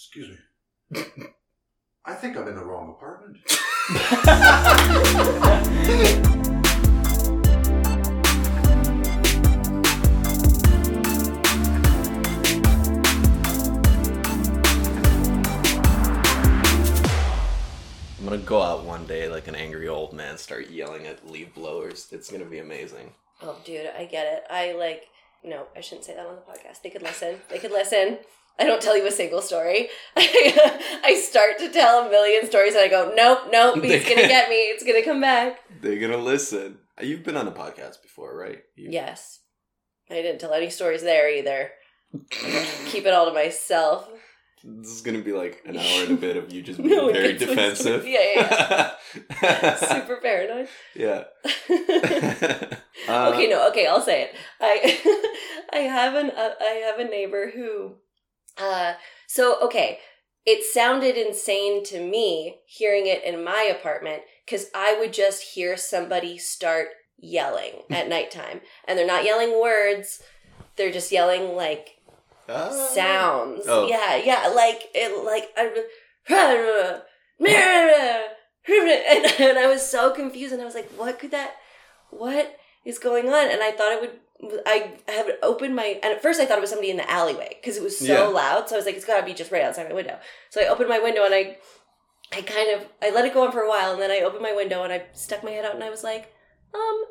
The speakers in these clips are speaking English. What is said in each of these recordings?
Excuse me. I think I'm in the wrong apartment. I'm gonna go out one day like an angry old man, start yelling at leaf blowers. It's gonna be amazing. Oh, dude, I get it. I like. No, I shouldn't say that on the podcast. They could listen. They could listen. I don't tell you a single story. I start to tell a million stories and I go, nope, nope, he's gonna get me. It's gonna come back. They're gonna listen. You've been on a podcast before, right? You- Yes. I didn't tell any stories there either. Keep it all to myself. This is gonna be like an hour and a bit of you just being No, very defensive. story. Yeah, yeah. Super paranoid. yeah. Uh, okay, no, okay, I'll say it. I I have an uh, I have a neighbor who uh so okay, it sounded insane to me hearing it in my apartment cuz I would just hear somebody start yelling at nighttime and they're not yelling words, they're just yelling like ah. sounds. Oh. Yeah, yeah, like it like I and, and I was so confused and I was like, what could that what is going on? And I thought it would I have opened my and at first I thought it was somebody in the alleyway because it was so Yeah. loud. So I was like, it's gotta be just right outside my window. So I opened my window and I I kind of I let it go on for a while and then I opened my window and I stuck my head out and I was like, um,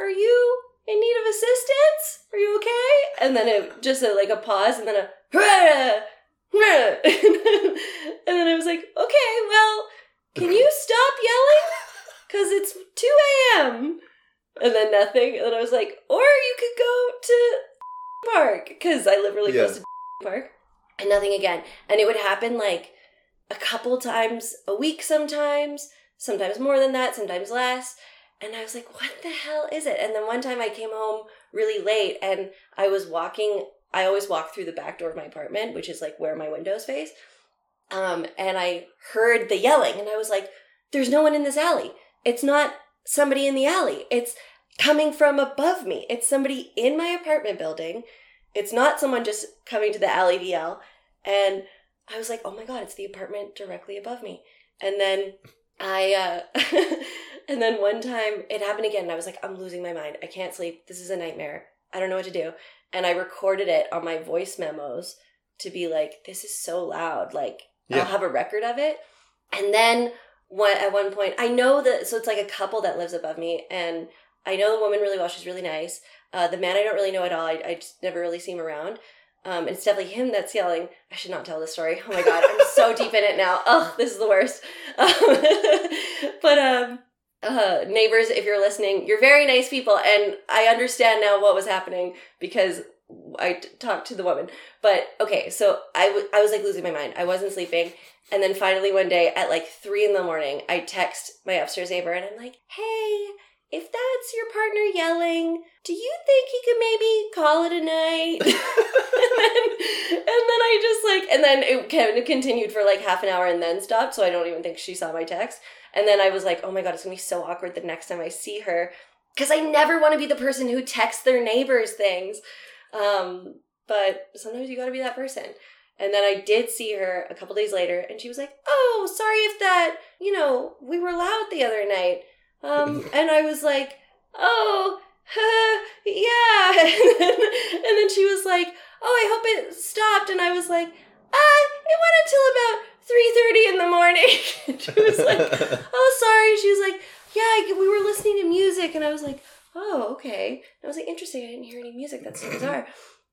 are you in need of assistance? Are you okay? And then it just a, like a pause and then a and then I was like, okay, well, can you stop yelling? Because it's 2 a.m. And then nothing. And then I was like, or you could go to park because I live really Yeah. close to park. And nothing again. And it would happen like a couple times a week sometimes, sometimes more than that, sometimes less. And I was like, what the hell is it? And then one time I came home really late and I was walking, I always walk through the back door of my apartment, which is like where my windows face. Um, and I heard the yelling and I was like, there's no one in this alley. It's not somebody in the alley. It's coming from above me. It's somebody in my apartment building. It's not someone just coming to the alley to yell. And I was like, oh my God, it's the apartment directly above me. And then I, uh, and then one time it happened again and I was like, I'm losing my mind. I can't sleep. This is a nightmare. I don't know what to do. And I recorded it on my voice memos to be like, this is so loud. Like, Yeah. I'll have a record of it. And then one, at one point, I know that, so it's like a couple that lives above me, and I know the woman really well. She's really nice. Uh, the man I don't really know at all. I, I just never really see him around. Um, and it's definitely him that's yelling. I should not tell this story. Oh my god, I'm so deep in it now. Oh, this is the worst. Um, but um, uh, neighbors, if you're listening, you're very nice people, and I understand now what was happening because I talked to the woman. But okay, so I, w- I was like losing my mind. I wasn't sleeping. And then finally one day at like three in the morning, I text my upstairs neighbor and I'm like, hey, if that's your partner yelling, do you think he could maybe call it a night? and, then, and then I just like, and then it kind of continued for like half an hour and then stopped. So I don't even think she saw my text. And then I was like, oh my God, it's gonna be so awkward the next time I see her. Because I never want to be the person who texts their neighbors things. Um, but sometimes you gotta be that person. And then I did see her a couple days later, and she was like, "Oh, sorry if that, you know, we were loud the other night." Um, and I was like, "Oh, yeah." And then, and then she was like, "Oh, I hope it stopped." And I was like, "Ah, it went until about three thirty in the morning." and she was like, "Oh, sorry." She was like, "Yeah, we were listening to music," and I was like, "Oh, okay." And I was like, "Interesting. I didn't hear any music. That's so bizarre."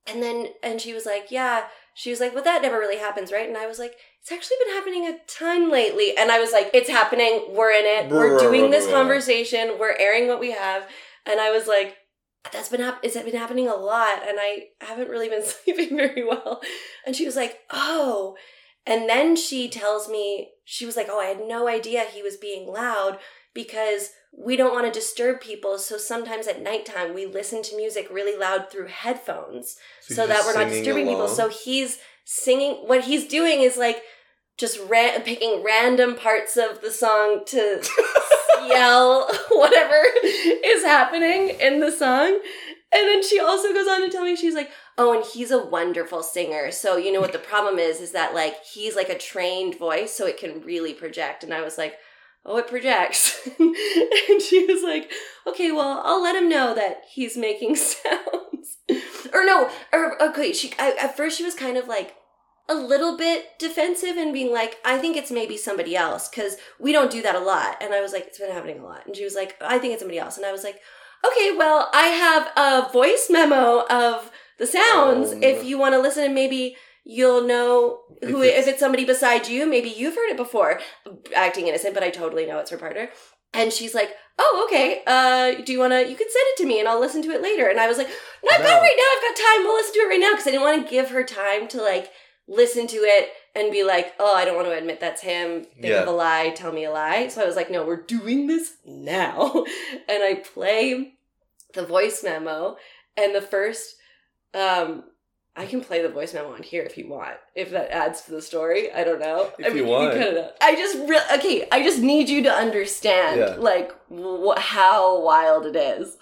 And then, and she was like, "Yeah." She was like, "Well, that never really happens, right?" And I was like, "It's actually been happening a ton lately." And I was like, "It's happening. We're in it. We're doing this conversation. We're airing what we have." And I was like, "That's been hap- it's been happening a lot, and I haven't really been sleeping very well." And she was like, "Oh." And then she tells me, she was like, Oh, I had no idea he was being loud because we don't want to disturb people. So sometimes at nighttime, we listen to music really loud through headphones so, you're that we're not disturbing people. So he's singing, what he's doing is like just ra- picking random parts of the song to yell whatever is happening in the song. And then she also goes on to tell me, she's like, oh, and he's a wonderful singer. So you know what the problem is is that like he's like a trained voice, so it can really project. And I was like, oh, it projects. and she was like, okay, well, I'll let him know that he's making sounds. or no, or okay, she I, at first she was kind of like a little bit defensive and being like, I think it's maybe somebody else because we don't do that a lot. And I was like, it's been happening a lot. And she was like, I think it's somebody else. And I was like, okay, well, I have a voice memo of the sounds. Oh, if you want to listen and maybe you'll know who If if it's- somebody beside you, maybe you've heard it before. Acting innocent, but I totally know it's her partner. And she's like, "Oh, okay. Uh, do you want to? You can send it to me, and I'll listen to it later." And I was like, "Not No. not right now. I've got time. We'll listen to it right now." Because I didn't want to give her time to like listen to it and be like, "Oh, I don't want to admit that's him. Think Yeah. of a lie. Tell me a lie." So I was like, "No, we're doing this now." and I play the voice memo, and the first, um, I can play the voice memo on here if you want. If that adds to the story, I don't know. If I mean, you want. out. I just re- okay. I just need you to understand, Yeah. like wh- how wild it is.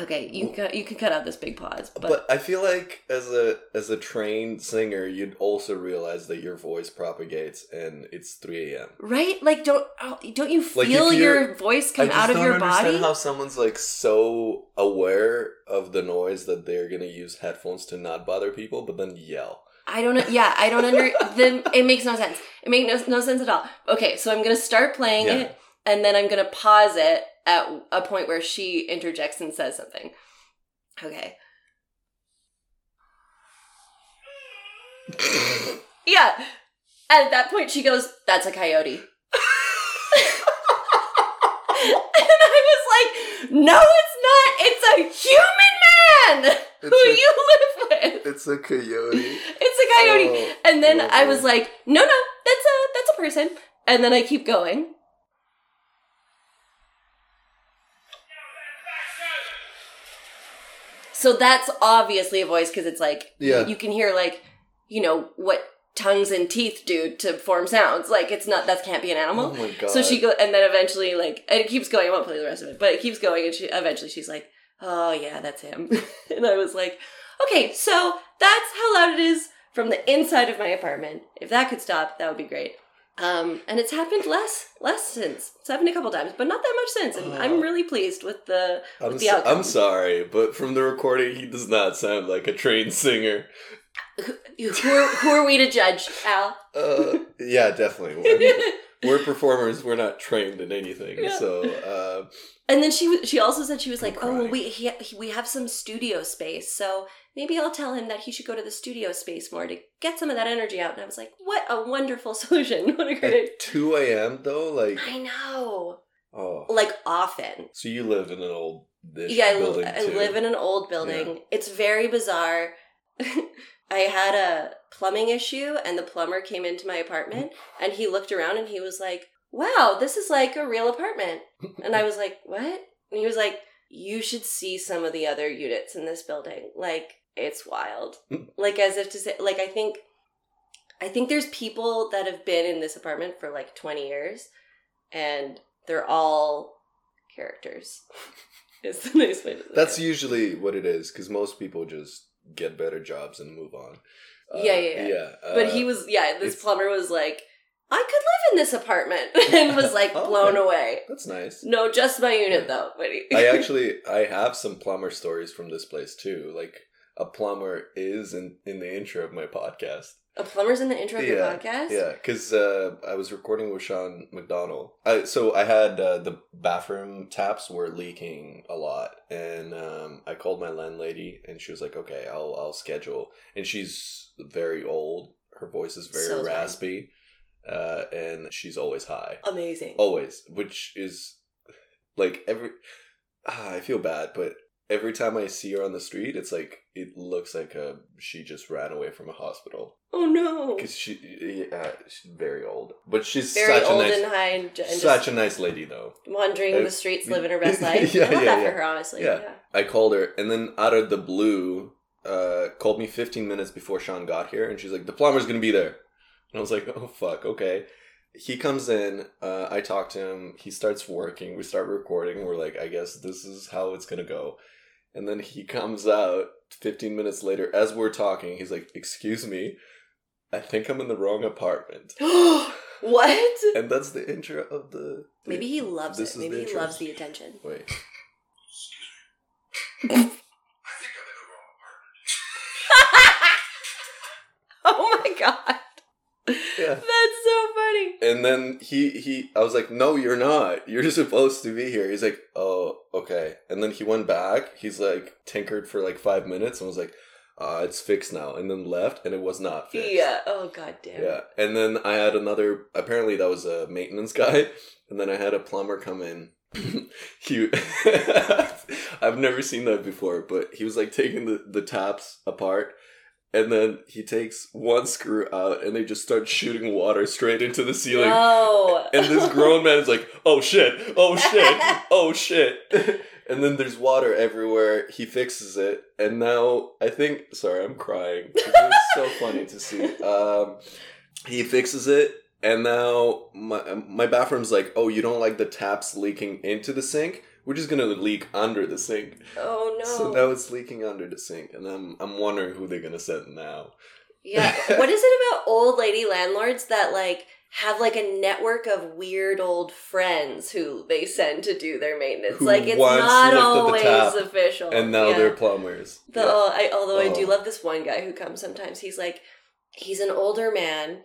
Okay, you can you can cut out this big pause, but, But, I feel like as a as a trained singer, you'd also realize that your voice propagates, and it's three a.m. right, like don't oh, don't you feel you're- your voice come I out of don't your understand body? how someone's like so aware of the noise that they're gonna use headphones to not bother people, but then yell. I don't. Yeah, I don't under. the, it makes no sense. It makes no, no sense at all. Okay, so I'm gonna start playing Yeah. it, and then I'm gonna pause it at a point where she interjects and says something. Okay. Yeah. At that point, she goes, "That's a coyote." and I was like, "No, it's not. It's a human man who a- you live with. It's a coyote. It's a coyote." Oh, And then oh, I was like, no, no, that's a that's a person. And then I keep going. So that's obviously a voice because it's like Yeah. you can hear like you know what tongues and teeth do to form sounds. Like it's not that can't be an animal. oh my god. So she go, and then eventually, like, and it keeps going. I won't play the rest of it, but it keeps going, and she eventually she's like, "Oh yeah, that's him." and I was like, "Okay, so that's how loud it is from the inside of my apartment. If that could stop, that would be great." Um, and it's happened less, less since. It's happened a couple times, but not that much since, and Oh. I'm really pleased with the I'm, with the so- I'm sorry, but from the recording, he does not sound like a trained singer. who, are, who are we to judge, Al? Uh, yeah, definitely. We're, performers. We're not trained in anything. Yeah. So, uh, And then she she also said she was like, I'm "Oh, well, we he, he- we have some studio space, so maybe I'll tell him that he should go to the studio space more to get some of that energy out." And I was like, "What a wonderful solution! What a great." at 2 a.m. though, like, I know, oh. like often. So you live in an old yeah, I, building I live in an old building. It's very bizarre. I had a plumbing issue, and the plumber came into my apartment, and he looked around and he was like, "Wow, this is like a real apartment." And I was like, "What?" And he was like, "You should see some of the other units in this building. Like, it's wild." like as if to say, like I think, I think there's people that have been in this apartment for like 20 years, and they're all characters. Is the nice way to say That's it. usually what it is, because most people just get better jobs and move on. Uh, Yeah, yeah, yeah. yeah. But uh, he was, yeah, this plumber was like, I could live in this apartment, and was like Oh, blown okay. away. That's nice. No, just my unit though. But I actually I have some plumber stories from this place too. Like a plumber is in in the intro of my podcast. A plumber's in the intro of your Yeah, podcast. Yeah, because uh, I was recording with Sean McDonald. I, so I had uh, the bathroom taps were leaking a lot, and um, I called my landlady, and she was like, "Okay, I'll I'll schedule." And she's very old. Her voice is very So raspy, uh, and she's always high, Amazing. always, which is like every. Ah, I feel bad, but every time I see her on the street, it's like it looks like uh she just ran away from a hospital. Oh no. Because she, yeah, she's very old, but she's Very such old a nice, and high and, such a nice lady, though. wandering Uh, the streets, living her best life. yeah, I love yeah, that yeah. for her, honestly. Yeah. Yeah. I called her, and then out of the blue, uh, called me 15 minutes before Sean got here, and she's like, "The plumber's gonna be there," and I was like, "Oh fuck, okay." He comes in, uh, I talk to him. He starts working. We start recording. We're like, "I guess this is how it's gonna go," and then he comes out, 15 minutes later, as we're talking, he's like, "Excuse me, I think I'm in the wrong apartment." what? And that's the intro of the. Maybe he loves it. Maybe he intro. loves the attention. Wait. I think I'm in the wrong apartment. oh my god. Yeah. That's so funny. And then he he I was like, "No, you're not. You're supposed to be here." He's like, "Oh, okay." And then he went back. He's like tinkered for like 5 minutes and was like, "Uh, it's fixed now." And then left and it was not fixed. Yeah. Oh god damn. Yeah. And then I had another apparently that was a maintenance guy and then I had a plumber come in. he I've never seen that before, but he was like taking the, the taps apart and then he takes one screw out and they just start shooting water straight into the ceiling. No. And this grown man is like, "Oh shit! Oh shit! Oh shit!" and then there's water everywhere. He fixes it, and now I think. Sorry, I'm crying. It's so funny to see. Um, he fixes it, and now my my bathroom's like, "Oh, you don't like the taps leaking into the sink? We're just gonna leak under the sink." oh no. So now it's leaking under the sink, and I'm I'm wondering who they're gonna send now. Yeah. What is it about old lady landlords that like have like a network of weird old friends who they send to do their maintenance? Who like it's not always tap, official. And now Oh, Yeah. they're plumbers. The, Yeah. oh, I, although I do Oh. love this one guy who comes sometimes. He's like, he's an older man,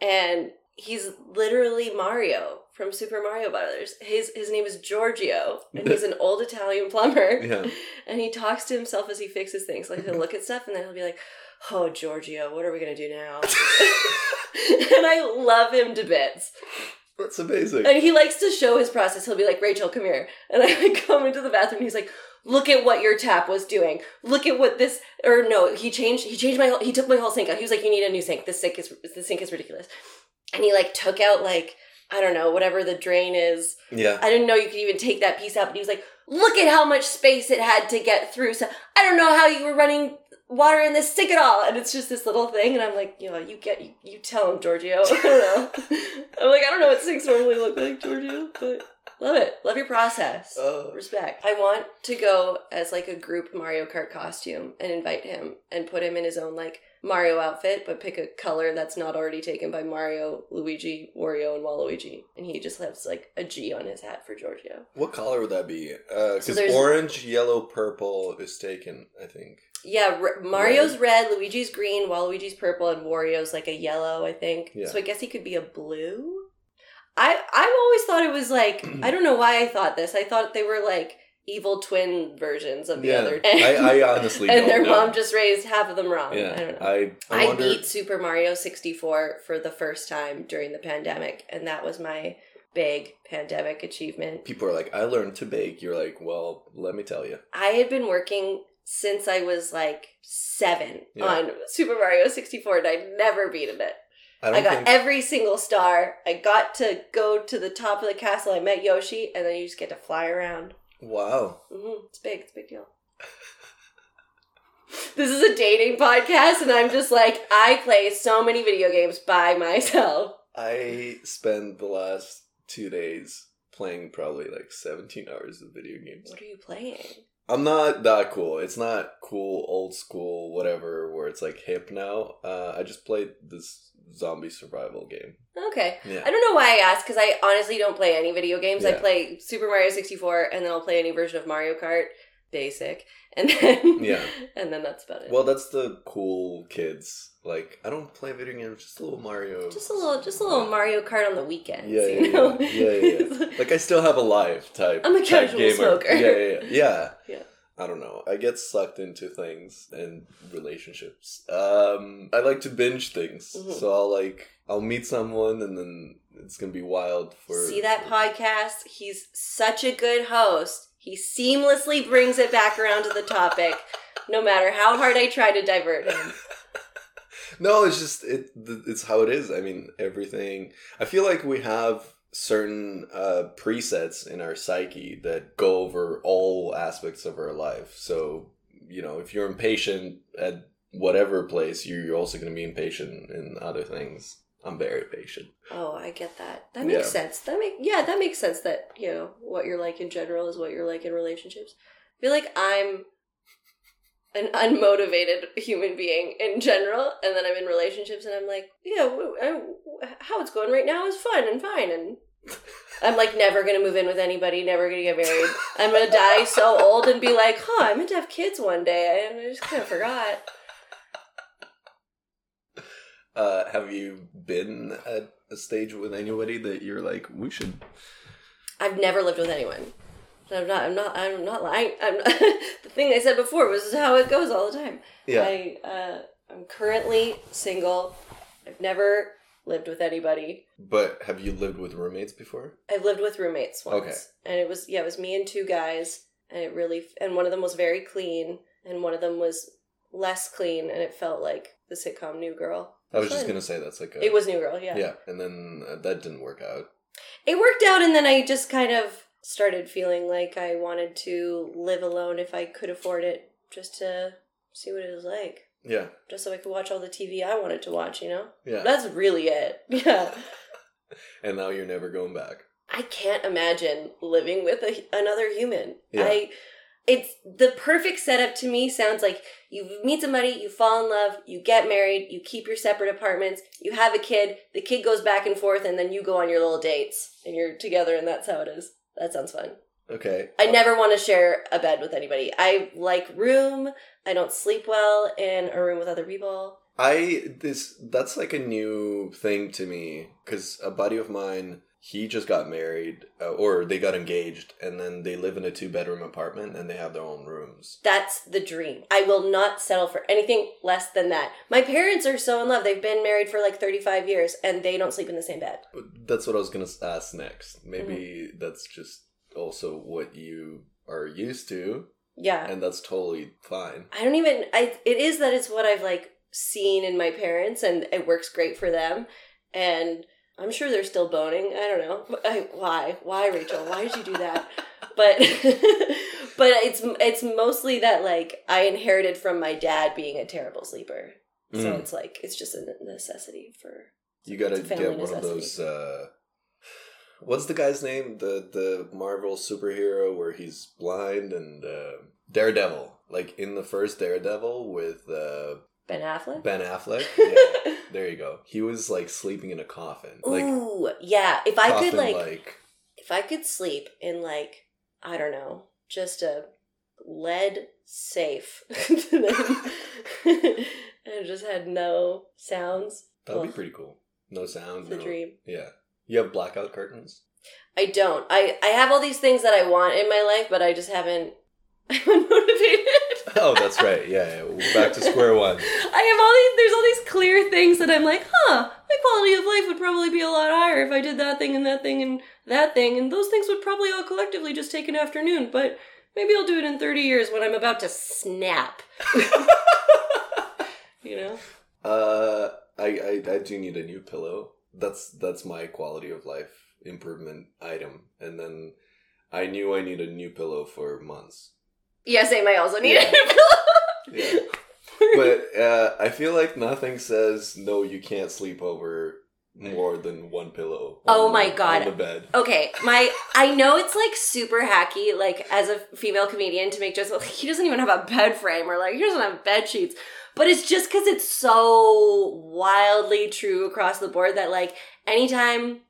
and he's literally Mario from Super Mario Brothers. His his name is Giorgio, and he's an old Italian plumber. Yeah. And he talks to himself as he fixes things. Like he'll look at stuff, and then he'll be like, "Oh, Giorgio, what are we gonna do now?" and I love him to bits. That's amazing. And he likes to show his process. He'll be like, Rachel, come here. And I like come into the bathroom and he's like, look at what your tap was doing. Look at what this or no, he changed he changed my whole he took my whole sink out. He was like, You need a new sink. This sink is this sink is ridiculous. And he like took out like, I don't know, whatever the drain is. Yeah. I didn't know you could even take that piece out, but he was like, Look at how much space it had to get through. So I don't know how you were running water in this sink at all. And it's just this little thing. And I'm like, you know, you get, you, you tell him, Giorgio. I don't know. I'm like, I don't know what sinks normally look like, Giorgio, but love it. Love your process. Uh, Respect. I want to go as like a group Mario Kart costume and invite him and put him in his own like Mario outfit, but pick a color that's not already taken by Mario, Luigi, Wario, and Waluigi. And he just has like a G on his hat for Giorgio. what color would that be? Because So orange, yellow, purple is taken, I think. Yeah, R- Mario's red. Luigi's green, Waluigi's purple, and Wario's like a yellow, I think. Yeah. So I guess he could be a blue. I I've always thought it was like I don't know why I thought this. I thought they were like evil twin versions of the yeah. other. I, I honestly and their know. mom just raised half of them wrong. Yeah, I don't know. I, I, I, beat Super Mario 64 for the first time during the pandemic, and that was my big pandemic achievement. People are like, I learned to bake. You're like, well, let me tell you. I had been working since I was like seven Yeah. on Super Mario 64, and I'd never beaten it. I I, got think. every single star. I got to go to the top of the castle. I met Yoshi, and then you just get to fly around. Wow. hmm It's big. It's a big deal. this is a dating podcast, and I'm just like, I play so many video games by myself. I spend the last two days playing probably like 17 hours of video games. What are you playing? I'm not that cool. It's not cool, old school, whatever, where it's like hip now. Uh, I just played this zombie survival game. Okay. Yeah. I don't know why I asked because I honestly don't play any video games. I play Super Mario 64 and then I'll play any version of Mario Kart, basic. And then Yeah. and then that's about it. Well, that's the cool kids. Like, I don't play video games, just a little Mario. just a little just a little Mario Kart on the weekends. Yeah, you yeah, know? yeah. Yeah, yeah, yeah. Like, I still have a life type. I'm a casual gamer. smoker. Yeah, yeah, yeah. Yeah. Yeah. I don't know. I get sucked into things and relationships. Um, I like to binge things, Mhm. so I'll like I'll meet someone and then it's gonna be wild for. See that for- podcast? He's such a good host. He seamlessly brings it back around to the topic, no matter how hard I try to divert him. No, it's just it. It's how it is. I mean, everything. I feel like we have certain uh, presets in our psyche that go over all aspects of our life. So you know, if you're impatient at whatever place, you're also going to be impatient in other things. I'm very patient. Oh, I get that. That makes Yeah. sense. That make yeah, that makes sense that, you know, what you're like in general is what you're like in relationships. I feel like I'm an unmotivated human being in general, and then I'm in relationships and I'm like, yeah, how it's going right now is fun and fine, and I'm like never gonna move in with anybody, never gonna get married. I'm gonna die so old and be like, huh, I meant to have kids one day, and I just kind of forgot. Uh, have you been at a stage with anybody that you're like, we should? I've never lived with anyone. I'm not. I'm not. I'm not lying. I'm not, the thing I said before was how it goes all the time. Yeah. I uh, I'm currently single. I've never lived with anybody. But have you lived with roommates before? I've lived with roommates once, Okay. and it was yeah, it was me and two guys, and it really and one of them was very clean, and one of them was less clean, and it felt like the sitcom New Girl. I was just gonna say that's like a. It was New Girl, yeah. Yeah, and then uh, that didn't work out. It worked out, and then I just kind of started feeling like I wanted to live alone if I could afford it, just to see what it was like, Yeah, just so I could watch all the TV I wanted to watch. You know, yeah. that's really it. Yeah, and now you're never going back. I can't imagine living with a, another human. Yeah. I. It's the perfect setup to me. Sounds like you meet somebody, you fall in love, you get married, you keep your separate apartments, you have a kid, the kid goes back and forth, and then you go on your little dates and you're together, and that's how it is. That sounds fun. Okay. I never want to share a bed with anybody. I like room. I don't sleep well in a room with other people. I this that's like a new thing to me because a buddy of mine he just got married uh, or they got engaged and then they live in a two bedroom apartment and they have their own rooms. That's the dream. I will not settle for anything less than that. My parents are so in love. They've been married for like 35 years and they don't sleep in the same bed. That's what I was gonna ask next. Maybe that's just also what you are used to, Yeah. and that's totally fine. I don't even I it is that it's what I've like seen in my parents and it works great for them and I'm sure they're still boning. I don't know. I, why? Why Rachel? Why did you do that? But but it's it's mostly that like I inherited from my dad being a terrible sleeper. So Mm. it's like it's just a necessity for You gotta It's a get one of those. uh What's the guy's name? The the Marvel superhero where he's blind and uh, Daredevil. Like in the first Daredevil with uh, Ben Affleck. Ben Affleck. Yeah, there you go. He was like sleeping in a coffin. Like Ooh, yeah. If I could like like if I could sleep in like I don't know, just a lead safe, and just had no sounds. that would be pretty cool. No sounds. The no- dream. Yeah. You have blackout curtains. I don't. I I have all these things that I want in my life, but I just haven't. I'm unmotivated. Oh, that's right. Yeah, yeah. Back to square one. I have all these. There's all these clear things that I'm like, huh. My quality of life would probably be a lot higher if I did that thing and that thing and that thing, and those things would probably all collectively just take an afternoon. But maybe I'll do it in 30 years when I'm about to snap. you know. Uh, I, I I do need a new pillow. That's that's my quality of life improvement item. And then I knew I need a new pillow for months. Yeah, same. I also need Yeah. a Yeah. pillow. but uh, I feel like nothing says no. You can't sleep over more than one pillow. Oh my the- God. On the bed. Okay, my I know it's like super hacky, like as a female comedian to make jokes. Like, he doesn't even have a bed frame, or like he doesn't have bed sheets. But it's just because it's so wildly true across the board that like anytime,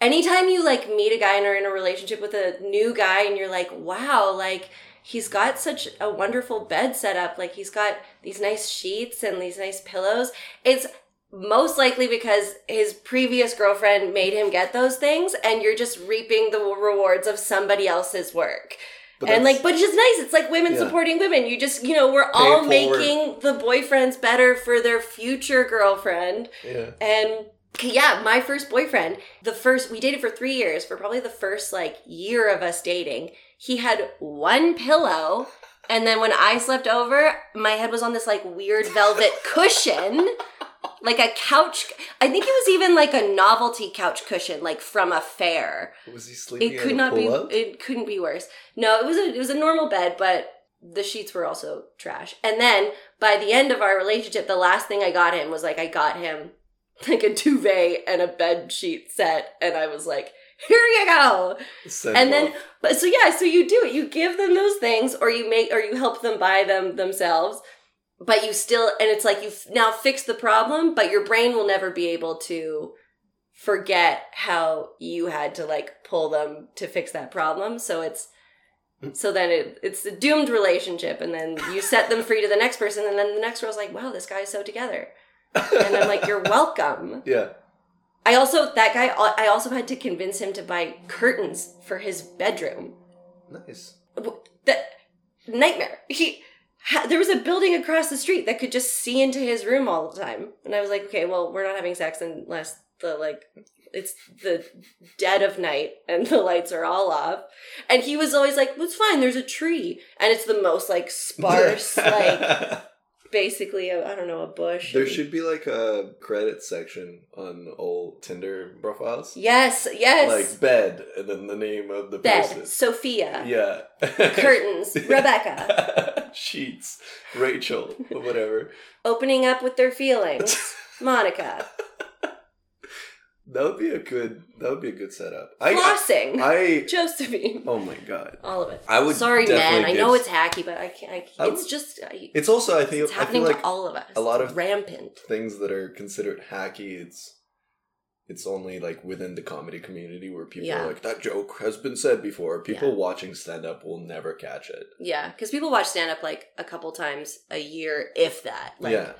anytime you like meet a guy and are in a relationship with a new guy, and you're like, wow, like he's got such a wonderful bed set up. Like he's got these nice sheets and these nice pillows. It's most likely because his previous girlfriend made him get those things and you're just reaping the rewards of somebody else's work But and like but it's just nice it's like women Yeah. supporting women you just you know we're all Pay forward. making the boyfriends better for their future girlfriend yeah. and yeah, my first boyfriend, the first, we dated for three years, for probably the first like year of us dating. He had one pillow. And then when I slept over, my head was on this like weird velvet cushion, like a couch. I think it was even like a novelty couch cushion, like from a fair. Was he sleeping? It in could a not be. pull-out? It couldn't be worse. No, it was a it was a normal bed, but the sheets were also trash. And then by the end of our relationship, the last thing I got him was like I got him like a duvet and a bed sheet set, and I was like, Here you go. Send And then- But so yeah, so you do it. You give them those things, or you make, or you help them buy them themselves. But you still, and it's like you have now fix the problem, but your brain will never be able to forget how you had to like pull them to fix that problem. So it's so then it, it's a doomed relationship, and then you set them free to the next person, and then the next girl's like, "Wow, this guy's so together," and I'm like, "You're welcome." yeah. I also that guy. I also had to convince him to buy curtains for his bedroom. Nice. That nightmare. He there was a building across the street that could just see into his room all the time, and I was like, okay, well, we're not having sex unless the like it's the dead of night and the lights are all off. And he was always like, well, "It's fine. There's a tree," and it's the most like sparse, like basically I I don't know a bush. there should be like a credit section on old Tinder profiles. yes, yes. Like bed and then the name of the Bed, person. Sophia, Yeah. curtains, Rebecca, Sheets. Rachel. Or whatever. opening up with their feelings, Monica, That would be a good that would be a good setup. I flossing, I Josephine, oh my god. all of it. I would Sorry, men. I know it's hacky, but I can't. I can't I it's just I, It's also I think it's I happening feel like to all of us. a lot of- rampant. things that are considered hacky it's it's only like within the comedy community where people Yeah. are like that joke has been said before. People Yeah. watching stand up will never catch it. Yeah, because people watch stand up like a couple times a year, if that. Like yeah.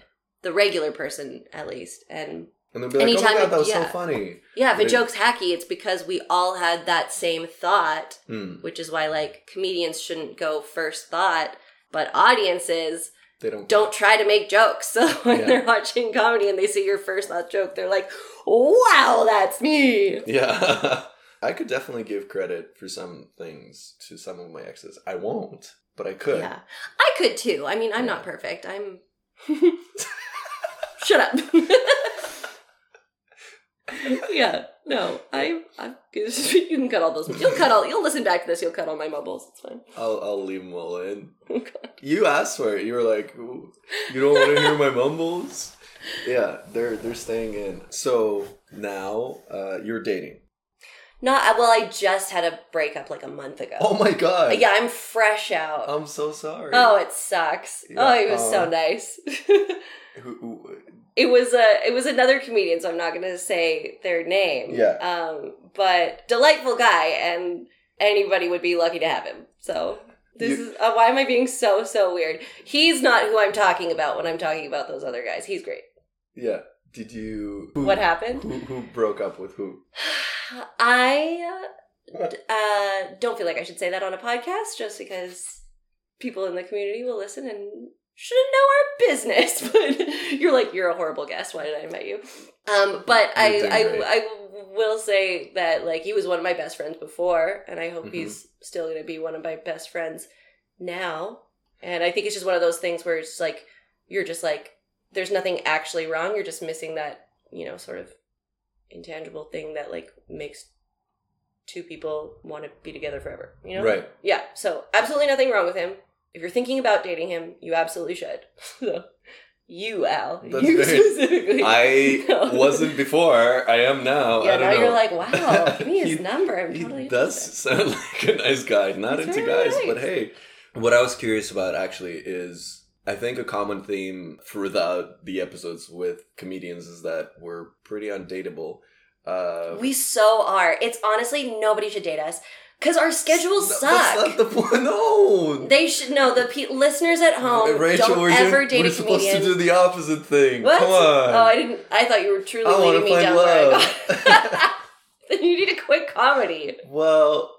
the regular person, at least. And And they'll be like, Anytime "Oh my god, that was yeah. so funny." yeah, if a They- joke's hacky, it's because we all had that same thought, Hmm. which is why like comedians shouldn't go first thought, but audiences They don't. don't try to make jokes. So when Yeah. they're watching comedy and they see your first thought joke, they're like, "Wow, that's me." Yeah. I could definitely give credit for some things to some of my exes. I won't, but I could. Yeah, I could too. I mean, I'm not perfect. I'm. Shut up. yeah, no, I. I'm. You can cut all those. You'll cut all. You'll listen back to this. You'll cut all my mumbles. It's fine. I'll I'll leave them all in. Oh, God. You asked for it. You were like, you don't want to hear my mumbles. Yeah, they're they're staying in. So now uh, you're dating. Not uh, well. I just had a breakup like a month ago. Oh my god. Uh, yeah, I'm fresh out. I'm so sorry. oh, it sucks. Yeah, oh, he was so uh-huh. nice. Who, who, it was a it was another comedian, so I'm not going to say their name. Yeah. Um, but delightful guy, and anybody would be lucky to have him. So this You- is uh, why am I being so so weird? He's not who I'm talking about when I'm talking about those other guys. He's great. yeah. Did you? Who, What happened? Who, who broke up with who? I uh, uh, don't feel like I should say that on a podcast, just because people in the community will listen and shouldn't know our business. But you're like, you're a horrible guest. Why did I invite you? Um, but I, I. I will say that like he was one of my best friends before, and I hope Mhm. he's still going to be one of my best friends now. And I think it's just one of those things where it's like you're just like there's nothing actually wrong. You're just missing that you know sort of intangible thing that like makes two people want to be together forever. You know, Right. yeah, so absolutely nothing wrong with him. If you're thinking about dating him, you absolutely should. so, you, Al, That's you specifically. I No. wasn't before. I am now. Yeah, I don't now know. you're like, wow, give me his He- number. I'm he totally does sound like a nice guy. Not He's into guys, but hey. What I was curious about actually is I think a common theme throughout the episodes with comedians is that we're pretty undateable. Uh, We so are. It's honestly nobody should date us because our schedules no, suck. That's not the point. No. they should know the pe- listeners at home Rachel, don't we're, ever doing, date we're a supposed comedian. to do the opposite thing. what? Come on. Oh, I didn't. I thought you were truly I leading me down love. then you need to quit comedy. well,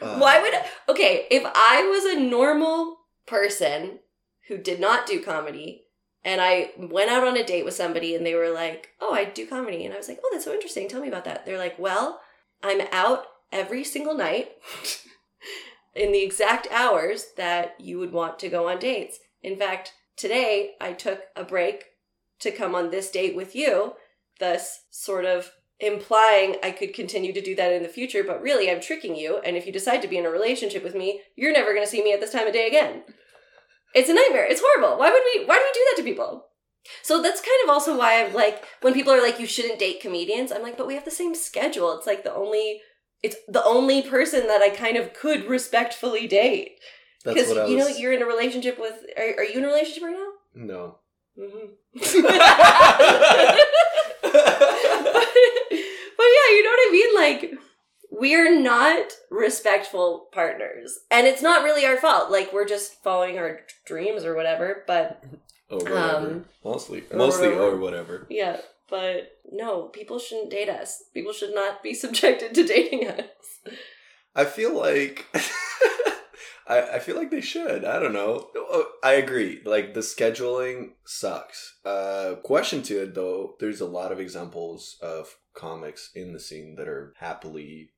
uh, Why would okay? If I was a normal person who did not do comedy, and I went out on a date with somebody, and they were like, "Oh, I do comedy," and I was like, "Oh, that's so interesting. Tell me about that." They're like, "Well, I'm out every single night in the exact hours that you would want to go on dates. In fact, today I took a break to come on this date with you, thus sort of implying I could continue to do that in the future, but really I'm tricking you. And if you decide to be in a relationship with me, you're never going to see me at this time of day again. It's a nightmare. It's horrible. Why would we? Why do we do that to people? So that's kind of also why I'm like, when people are like, you shouldn't date comedians, I'm like, but we have the same schedule. It's like the only it's the only person that I kind of could respectfully date. Because I you know you're in a relationship with. Are, are you in a relationship right now? no. Mm-hmm. but, but yeah, you know what I mean? Like, we're not respectful partners. And it's not really our fault. Like, we're just following our dreams or whatever. But Or whatever. Um, mostly, or mostly, whatever. or whatever. yeah, but no, people shouldn't date us. People should not be subjected to dating us. I feel like I, I feel like they should. I don't know. Oh, I agree. Like the scheduling sucks. Uh question to it though, there's a lot of examples of comics in the scene that are happily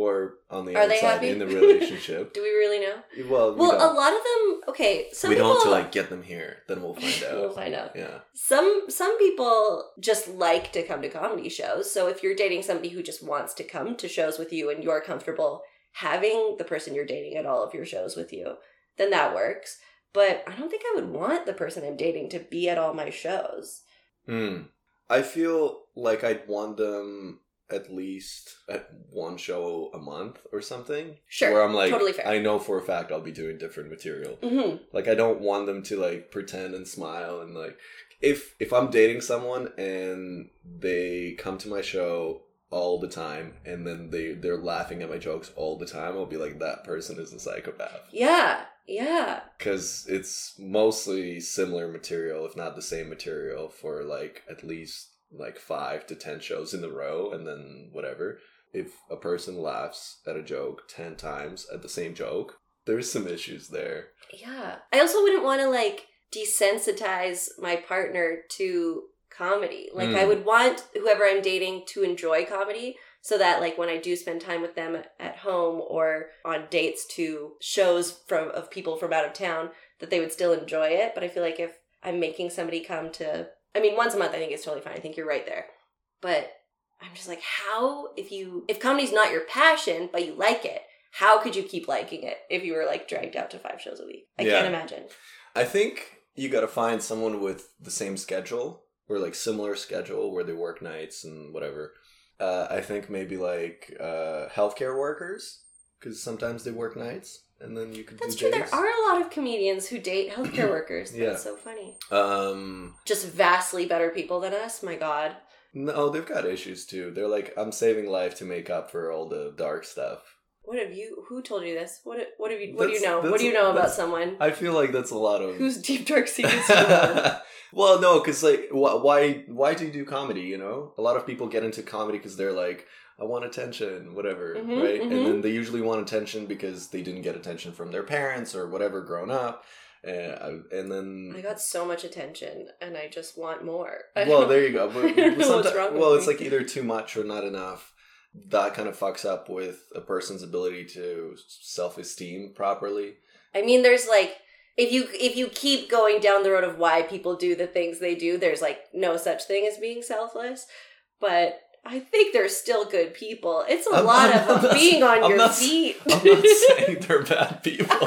or on the Are they outside happy? in the relationship. Do we really know? well, we Well, a don't, lot of them. Okay, some we people. don't to like get them here. Then we'll find out. We'll find out. Yeah. Some some people just like to come to comedy shows. So if you're dating somebody who just wants to come to shows with you and you're comfortable having the person you're dating at all of your shows with you, then that works. But I don't think I would want the person I'm dating to be at all my shows. Hmm. I feel like I'd want them at least at one show a month or something. Sure, Where I'm like, totally fair. I know for a fact I'll be doing different material. hmm Like, I don't want them to like pretend and smile and like, if if I'm dating someone and they come to my show all the time and then they they're laughing at my jokes all the time, I'll be like, that person is a psychopath Yeah, yeah. because it's mostly similar material, if not the same material, for like at least like five to ten shows in a row, and then whatever. If a person laughs at a joke ten times at the same joke, there's some issues there. Yeah. I also wouldn't want to like desensitize my partner to comedy. Like I Mm. would want whoever I'm dating to enjoy comedy so that like when I do spend time with them at home or on dates to shows from of people from out of town that they would still enjoy it, but I feel like if I'm making somebody come to I mean once a month I think it's totally fine. I think you're right there. But I'm just like how if you if comedy's not your passion but you like it, how could you keep liking it if you were like dragged out to five shows a week? I Yeah. can't imagine. I think you got to find someone with the same schedule or like similar schedule where they work nights and whatever. Uh, I think maybe like uh, healthcare workers because sometimes they work nights and then you could That's do true. days. There are a lot of comedians who date healthcare workers. That's Yeah. so funny. Um, Just vastly better people than us. My God. no, they've got issues too. They're like, I'm saving life to make up for all the dark stuff. What have you? Who told you this? What? What have you? What do you know? What do you know about someone I feel like that's a lot of. whose deep dark secrets do you know? well, no, because like, wh- why? Why do you do comedy? You know, a lot of people get into comedy because they're like, I want attention, whatever, Mhm, right? mhm. And then they usually want attention because they didn't get attention from their parents or whatever grown up, and, and then I got so much attention, and I just want more. well, there you go. But I don't know what's someti- wrong well, it's me. like either too much or not enough. That kind of fucks up with a person's ability to self-esteem properly. I mean, there's like if you if you keep going down the road of why people do the things they do, there's like no such thing as being selfless. But I think they're still good people. It's a I'm- lot of not- being on I'm your not- feet. I'm not saying they're bad people.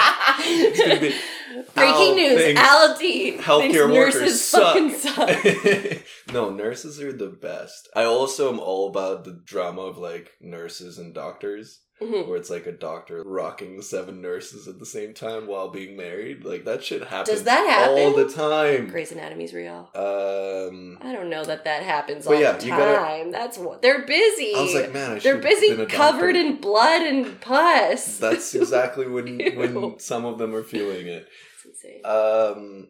Breaking "Al news: thinks Al D Healthcare workers nurses suck. suck. no, nurses are the best. I also am all about the drama of like nurses and doctors. Mhm. where it's like a doctor rocking the seven nurses at the same time while being married. Like that shit happens. Does that happen? all the time? Grey's Anatomy's real. Um, I don't know that that happens all yeah, the you gotta- time. That's what they're busy. I was like, man, I they're busy been a covered in blood and pus. That's exactly when when some of them are feeling it. It's insane. Um,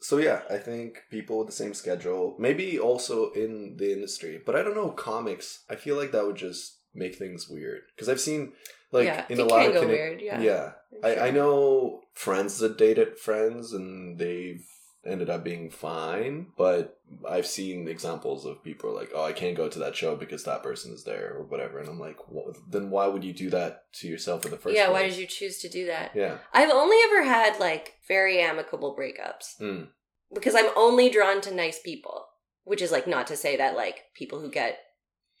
so yeah, I think people with the same schedule, maybe also in the industry, but I don't know comics. I feel like that would just make things weird because I've seen like yeah, in a lot of Cana- weird. Yeah, yeah. I, I know friends that dated friends and they've ended up being fine, but I've seen examples of people like, oh, I can't go to that show because that person is there or whatever, and I'm like, well, then why would you do that to yourself in the first yeah, place? why did you choose to do that? Yeah. I've only ever had like very amicable breakups Mm. because I'm only drawn to nice people, which is like not to say that like people who get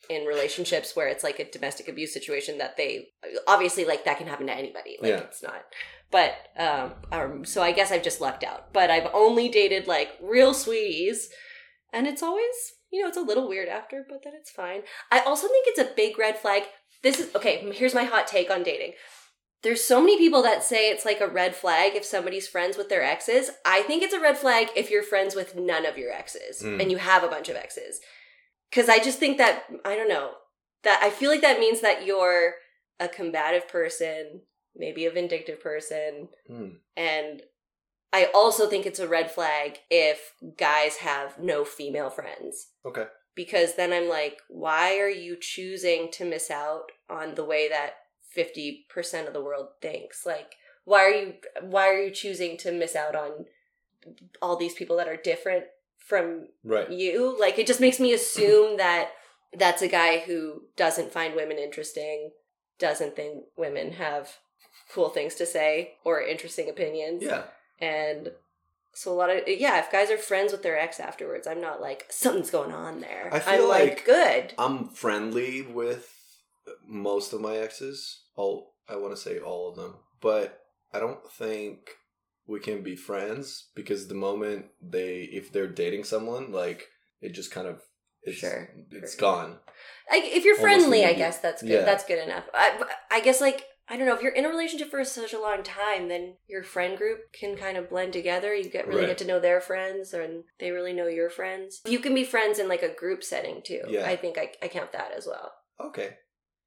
in relationships where it's like a domestic abuse situation that they obviously like that can happen to anybody. Like Yeah. it's not. But um, um so I guess I've just lucked out. But I've only dated like real sweeties and it's always you know, it's a little weird after, but then it's fine. I also think it's a big red flag this is okay. Here's my hot take on dating. There's so many people that say it's like a red flag if somebody's friends with their exes. I think it's a red flag if you're friends with none of your exes Mm. and you have a bunch of exes. Cuz I just think that I don't know. That I feel like that means that you're a combative person, maybe a vindictive person, Hmm. and I also think it's a red flag if guys have no female friends Okay. because then I'm like, why are you choosing to miss out on the way that 50% of the world thinks? Like, why are you why are you choosing to miss out on all these people that are different from Right. you? Like it just makes me assume that that's a guy who doesn't find women interesting, doesn't think women have cool things to say or interesting opinions. Yeah. And so a lot of yeah, if guys are friends with their ex afterwards, I'm not like something's going on there. I feel am like, like- good. I'm friendly with most of my exes. All I want to say all of them, but I don't think we can be friends because the moment they if they're dating someone, like it just kind of it's Sure. it's Sure. gone. Like if you're friendly, I guess that's good. Yeah. That's good enough. I I guess like I don't know if you're in a relationship for such a long time, then your friend group can kind of blend together. You get really Right. get to know their friends, and they really know your friends. You can be friends in like a group setting too. Yeah. I think I, I count that as well. Okay.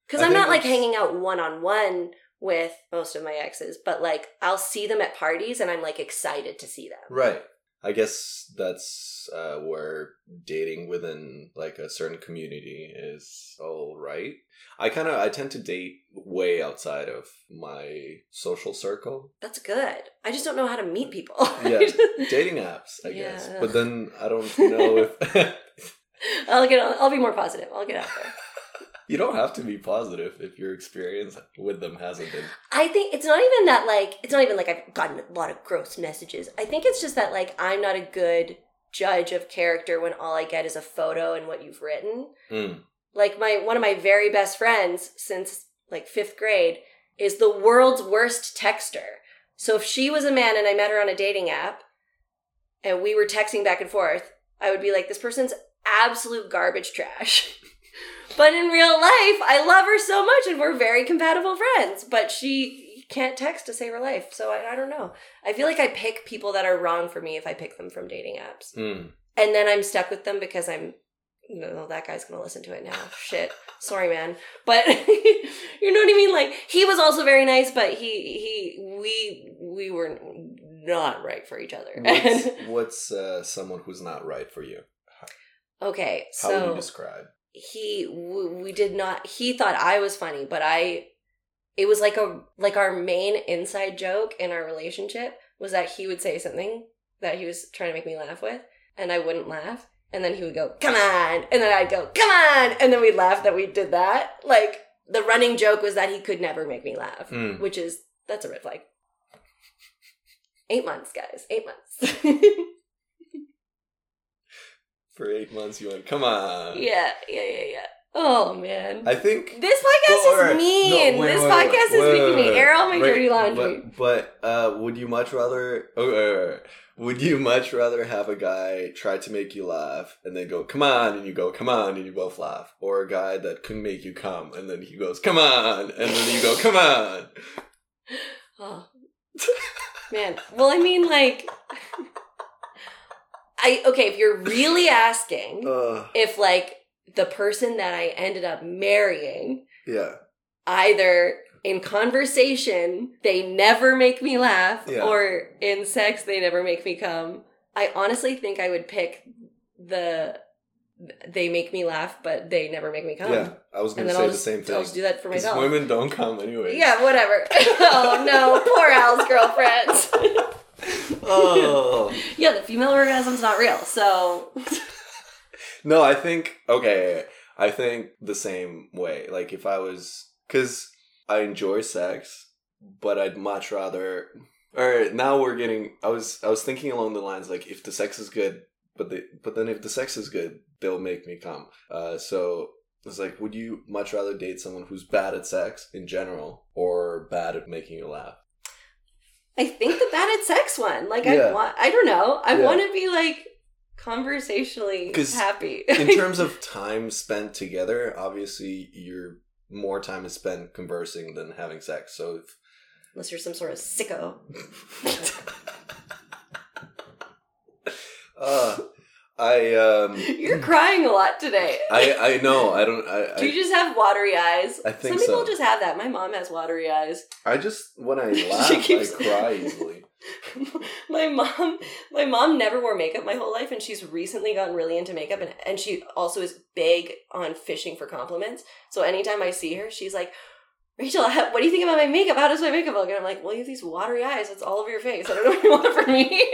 Because I'm not like hanging out one on one with most of my exes, but like I'll see them at parties, and I'm like excited to see them. Right. I guess that's uh, where dating within like a certain community is all right. I kind of I tend to date way outside of my social circle. That's good. I just don't know how to meet people. Yeah, dating apps, I guess. But then I don't know if I'll get. I'll be more positive. I'll get out there. You don't have to be positive if your experience with them hasn't been. I think it's not even that like it's not even like I've gotten a lot of gross messages. I think it's just that like I'm not a good judge of character when all I get is a photo and what you've written. Mm. Like my one of my very best friends since like 5th grade is the world's worst texter. So if she was a man and I met her on a dating app and we were texting back and forth, I would be like this person's absolute garbage trash. But in real life, I love her so much and we're very compatible friends. But she can't text to save her life. So I, I don't know. I feel like I pick people that are wrong for me if I pick them from dating apps. Mm. And then I'm stuck with them because I'm, no, that guy's going to listen to it now. Shit. Sorry, man. But you know what I mean? Like, he was also very nice, but he, he, we, we were not right for each other. What's, what's uh, someone who's not right for you? okay. How would you describe? He we did not he thought i was funny but i it was like a like our main inside joke in our relationship was that he would say something that he was trying to make me laugh with and i wouldn't laugh and then he would go come on and then i'd go come on and then we'd laugh that we did that. Like the running joke was that he could never make me laugh Mm. which is that's a red flag. Eight months guys eight months For eight months, you went, come on. yeah yeah yeah yeah oh man I think This podcast Well, is mean. No, wait, this wait, podcast wait, is making me air all my dirty laundry. But, but uh, would you much rather? Oh, would you much rather have a guy try to make you laugh and then go, "Come on," and you go, "Come on," and you both laugh, or a guy that can make you come and then he goes, "Come on," and then you go, "Come on." oh. Man, well, I mean, like, I okay. If you're really asking Uh, if like the person that I ended up marrying, yeah. either in conversation they never make me laugh, Yeah. or in sex they never make me come, I honestly think I would pick the they make me laugh, but they never make me come. Yeah, I was gonna say I'll the just, same thing. I'll just do that for myself. women don't come anyway. Yeah, whatever. oh no, poor Al's girlfriends. Oh. yeah, the female orgasm's not real, so No, I think okay. I think the same way. Like if I was, because I enjoy sex, but I'd much rather. All right, now we're getting. I was I was thinking along the lines like if the sex is good, but the but then if the sex is good, they'll make me come. Uh, so it's like, would you much rather date someone who's bad at sex in general or bad at making you laugh? I think the bad at sex one. Like Yeah. I want I don't know. I Yeah. want to be like conversationally happy. in terms of time spent together, obviously you're more time is spent conversing than having sex. So if Unless you're some sort of sicko. uh, I um You're crying a lot today. I I know I don't I Do you I, just have watery eyes? I think Some people so. just have that. My mom has watery eyes. I just when I She laugh I cry easily. my mom my mom never wore makeup my whole life and she's recently gotten really into makeup and, and she also is big on fishing for compliments so anytime i see her she's like rachel what do you think about my makeup how does my makeup look and i'm like well you have these watery eyes it's all over your face i don't know what you want from me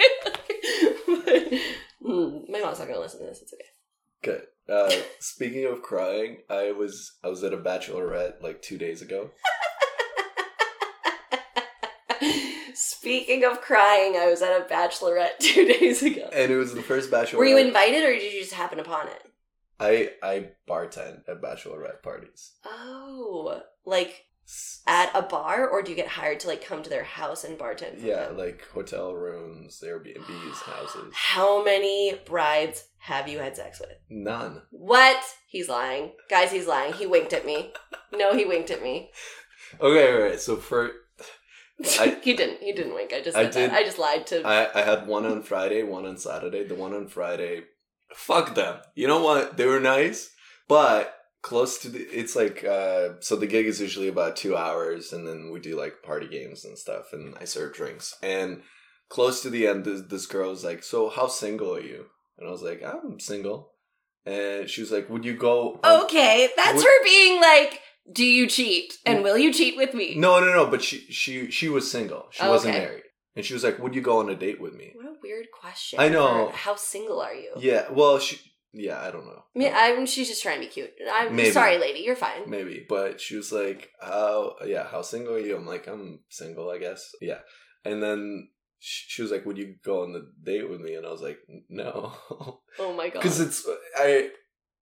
but, mm, my mom's not gonna listen to this it's okay Good. Uh, speaking of crying, I was I was at a bachelorette like two days ago. Speaking of crying, I was at a bachelorette two days ago. and it was the first bachelorette. Were you invited or did you just happen upon it? I I bartend at bachelorette parties. Oh, like at a bar, or do you get hired to like come to their house and bartend? For Yeah, them? like hotel rooms, Airbnbs, houses. How many brides have you had sex with? None. What? He's lying, guys. He's lying. He winked at me. No, he winked at me. Okay, all right. So for I- he didn't. He didn't wink. I just I said that. did- I just lied to. I I had one on Friday, one on Saturday. The one on Friday, fuck them. You know what? They were nice, but close to the. It's like uh, so the gig is usually about two hours, and then we do like party games and stuff, and I serve drinks. And close to the end, this, this girl was like, "So how single are you?" And I was like, "I'm single." And she was like, "Would you go?" on-" okay, that's Would- her being like, "Do you cheat? And will you cheat with me?" No, no, no. But she she she was single. She Oh, wasn't okay. married, and she was like, "Would you go on a date with me?" What a weird question. I know. How single are you? Yeah. Well, she. Yeah, I don't know. I mean, I'm, she's just trying to be cute. I'm Maybe. sorry, lady. You're fine. Maybe, but she was like, "How? Yeah, how single are you?" I'm like, "I'm single, I guess." Yeah, and then she was like, "Would you go on the date with me?" And I was like, "No," Oh my god. because it's I.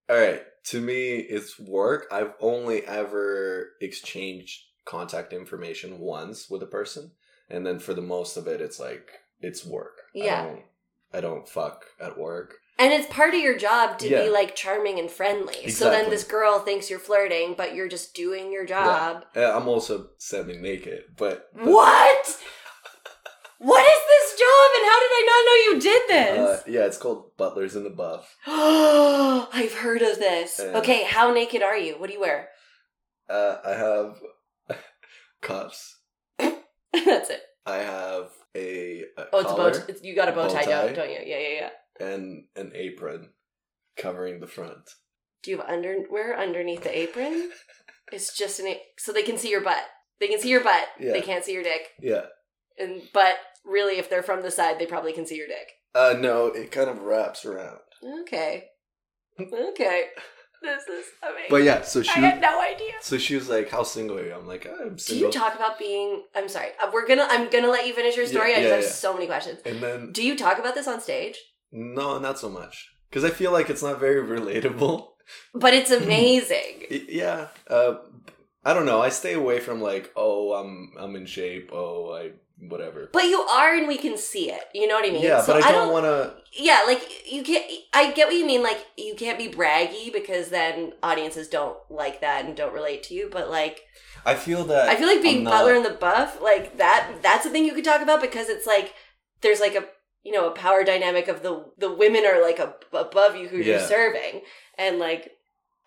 All right, to me, it's work. I've only ever exchanged contact information once with a person, and then for the most of it, it's like it's work. Yeah. I don't, I don't fuck at work. And it's part of your job to Yeah. be like charming and friendly. So then this girl thinks you're flirting, but you're just doing your job. Uh, I'm also semi naked, but, but What? what is this job and how did I not know you did Uh, this? yeah, it's called Butlers in the Buff. I've heard of this. Uh, okay, how naked are you? What do you wear? Uh, I have cuffs. That's it. I have a, a Oh, it's a bow. collar T- it's, you got a bow Bow tie, down, tie. don't you? Yeah, yeah, yeah. And an apron covering the front. Do you have underwear underneath the apron? it's just an a- so they can see your butt. They can see your butt. Yeah. They can't see your dick. Yeah. And but really, if they're from the side, they probably can see your dick. Uh, no, it kind of wraps around. Okay. Okay. This is amazing. But yeah, so she. I had no idea. so she was like, "How single are you?" I'm like, "I'm single." Do you talk about being? I'm sorry. Uh, We're gonna. I'm gonna let you finish your story. Yeah, I just yeah, have so many questions. and then Do you talk about this on stage? No, not so much because I feel like it's not very relatable. But it's amazing. Yeah, uh, I don't know. I stay away from like, "Oh, I'm I'm in shape." Oh, I whatever. but you are, and we can see it. You know what I mean? Yeah, So but I don't want to. yeah like you can't i get what you mean like you can't be braggy because then audiences don't like that and don't relate to you but like I feel that i feel like being not- butler in the buff like that that's a thing you could talk about because it's like there's like a you know a power dynamic of the the women are like a, above you who you're serving and like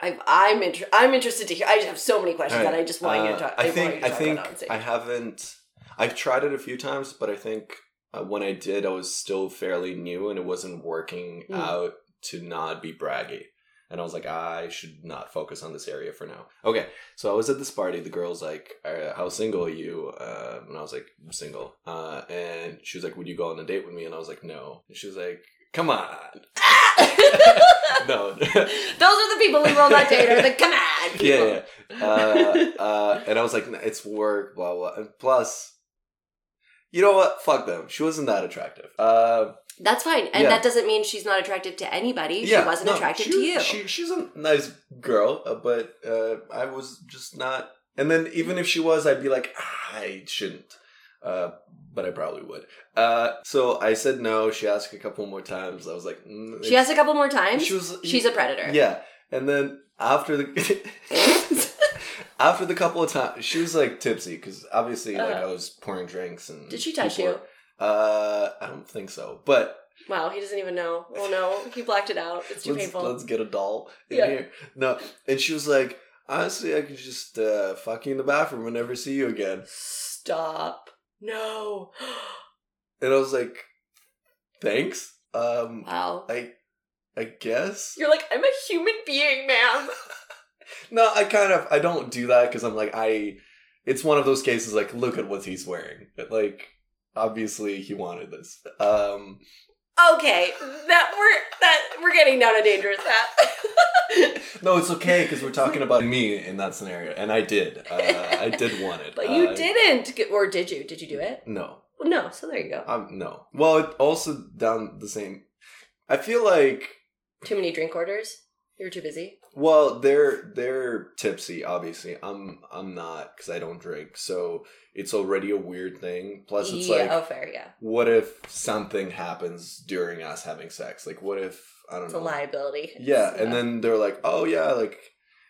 I, I'm inter- I'm interested to hear. I just have so many questions Alright, that I just want you to uh, talk. I think to I think about on stage. I haven't. I've tried it a few times, but I think uh, when I did, I was still fairly new, and it wasn't working Mm. out to not be braggy. And I was like, I should not focus on this area for now. Okay, so I was at this party. The girl's like, uh, "How single are you?" Uh, and I was like, "I'm single." Uh, and she was like, "Would you go on a date with me?" And I was like, "No." And she was like, "Come on." no. Those are the people we will not date. Are the come on people. yeah, yeah. Uh, uh, and I was like, it's work, blah blah. And plus, you know what? Fuck them. She wasn't that attractive. Uh, That's fine, and Yeah. that doesn't mean she's not attracted to anybody. yeah, she wasn't no, attracted she- to you. She, she's a nice girl, uh, but uh, I was just not. And then even if she was, I'd be like, ah, I shouldn't. Uh, but I probably would. Uh, so I said no. She asked a couple more times. I was like, mm, she asked a couple more times. She was. she's a predator. Yeah, and then after the after the couple of times, she was like tipsy because obviously, like Uh-huh. I was pouring drinks and. Did she touch you? were- Uh, I don't think so, but Wow, he doesn't even know. Oh no, he blacked it out. It's too let's, painful. let's get a doll in Yeah. here. No, and she was like, honestly, I could just uh, fuck you in the bathroom and never see you again. Stop. No. And I was like, thanks. Um, wow. I, I guess. You're like, I'm a human being, ma'am. No, I kind of I don't do that because I'm like I. It's one of those cases like look at what he's wearing. But, like obviously he wanted this. Um, Okay, that we're that we're getting down a dangerous path. no, it's okay because we're talking about me in that scenario, and I did. Uh, I did want it, but you Uh, didn't, get- or did you? Did you do it? No, no. So there you go. um, no. Well, it also down the same. I feel like Too many drink orders. You were too busy. Well, they're they're tipsy. Obviously, I'm I'm not because I don't drink. So it's already a weird thing. Plus, it's yeah. like, oh, fair. Yeah. what if something happens during us having sex? Like, what if I don't It's know? a liability. Yeah, and then they're like, oh yeah, like,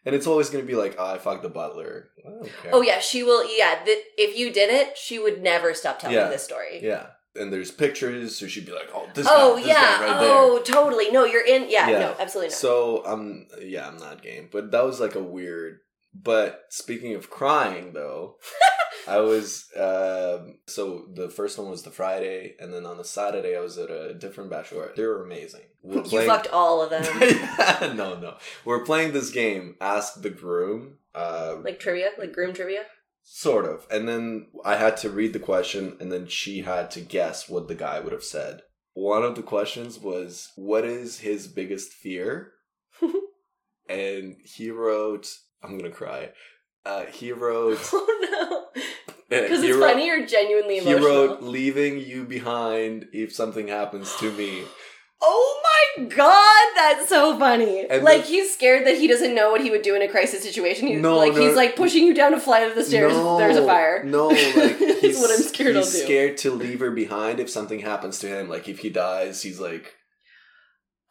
and it's always gonna be like, oh, I fucked the butler. I don't care. Oh yeah, she will. Yeah, th- if you did it, she would never stop telling Yeah. this story. yeah. And there's pictures, so she'd be like, oh, this oh guy, this yeah. guy right there. oh totally. No, you're in. Yeah. Yeah. No, absolutely not. So um yeah, I'm not game. But that was like a weird but speaking of crying though, I was um so the first one was the Friday and then on the Saturday I was at a different bachelorette. They were amazing. We were you fucked all of them. no, no. We're playing this game, Ask the Groom. Uh like trivia, like groom trivia. Sort of. And then I had to read the question and then she had to guess what the guy would have said. One of the questions was, What is his biggest fear? and he wrote, I'm gonna cry. Uh, he wrote, Oh no, because it's wrote- funny or genuinely He wrote, leaving you behind if something happens to me. Oh my god, that's so funny. And like the- he's scared that he doesn't know what he would do in a crisis situation. He's No, like no. he's like pushing you down a flight of the stairs. if there's a fire. No, like he's, what I'm scared he's scared to leave her behind if something happens to him. Like if he dies, he's like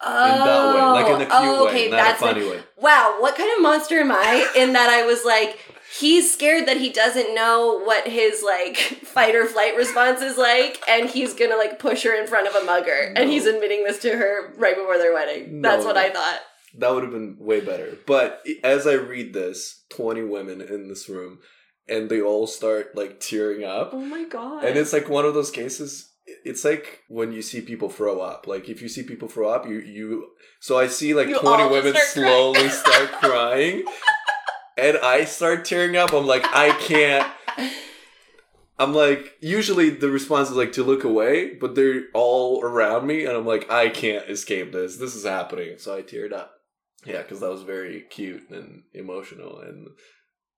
Oh, in that way, like in a cute oh, way, okay, not a that's funny like- way. Wow, what kind of monster am I? In that I was like, he's scared that he doesn't know what his like fight or flight response is like, and he's gonna like push her in front of a mugger, and he's admitting this to her right before their wedding. No, That's what no. I thought. That would have been way better. But as I read this, 20 women in this room, and they all start like tearing up. Oh my god! And it's like one of those cases. It's like when you see people throw up. Like if you see people throw up, you you. So I see like You 20 women start slowly start crying. And I start tearing up. I'm like, I can't. I'm like, usually the response is like to look away, but they're all around me, and I'm like, I can't escape this. This is happening. So I teared up. Yeah, because that was very cute and emotional, and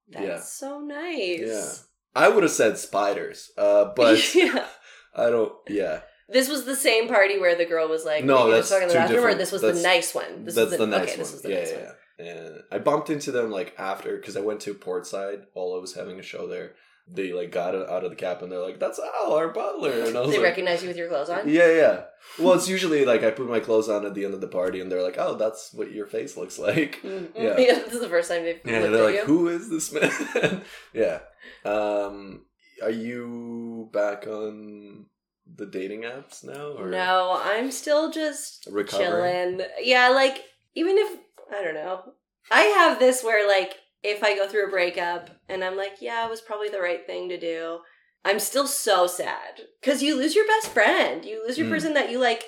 That's yeah. so nice. Yeah. I would have said spiders, uh, but yeah. I don't. Yeah, This was the same party where the girl was like, No, "We need to that's talk in the bathroom," or different- this was that's- the nice one. This that's was the nice okay, one. This was the yeah, nice yeah, one. Yeah. And I bumped into them like after because I went to Portside while I was having a show there. They like got out of the cab and they're like, "That's Al, our butler." And I was They like, recognize you with your clothes on. Yeah, yeah. Well, it's usually like I put my clothes on at the end of the party, and they're like, "Oh, that's what your face looks like." Mm, Yeah. this is the first time they've Yeah, they're like, you. "Who is this man?" yeah. Um, are you back on the dating apps now? Or No, I'm still just Recovering? chilling. Yeah, like even if I don't know, I have this where like if I go through a breakup and I'm like, yeah, it was probably the right thing to do. I'm still so sad because you lose your best friend. You lose your Mm. person that you like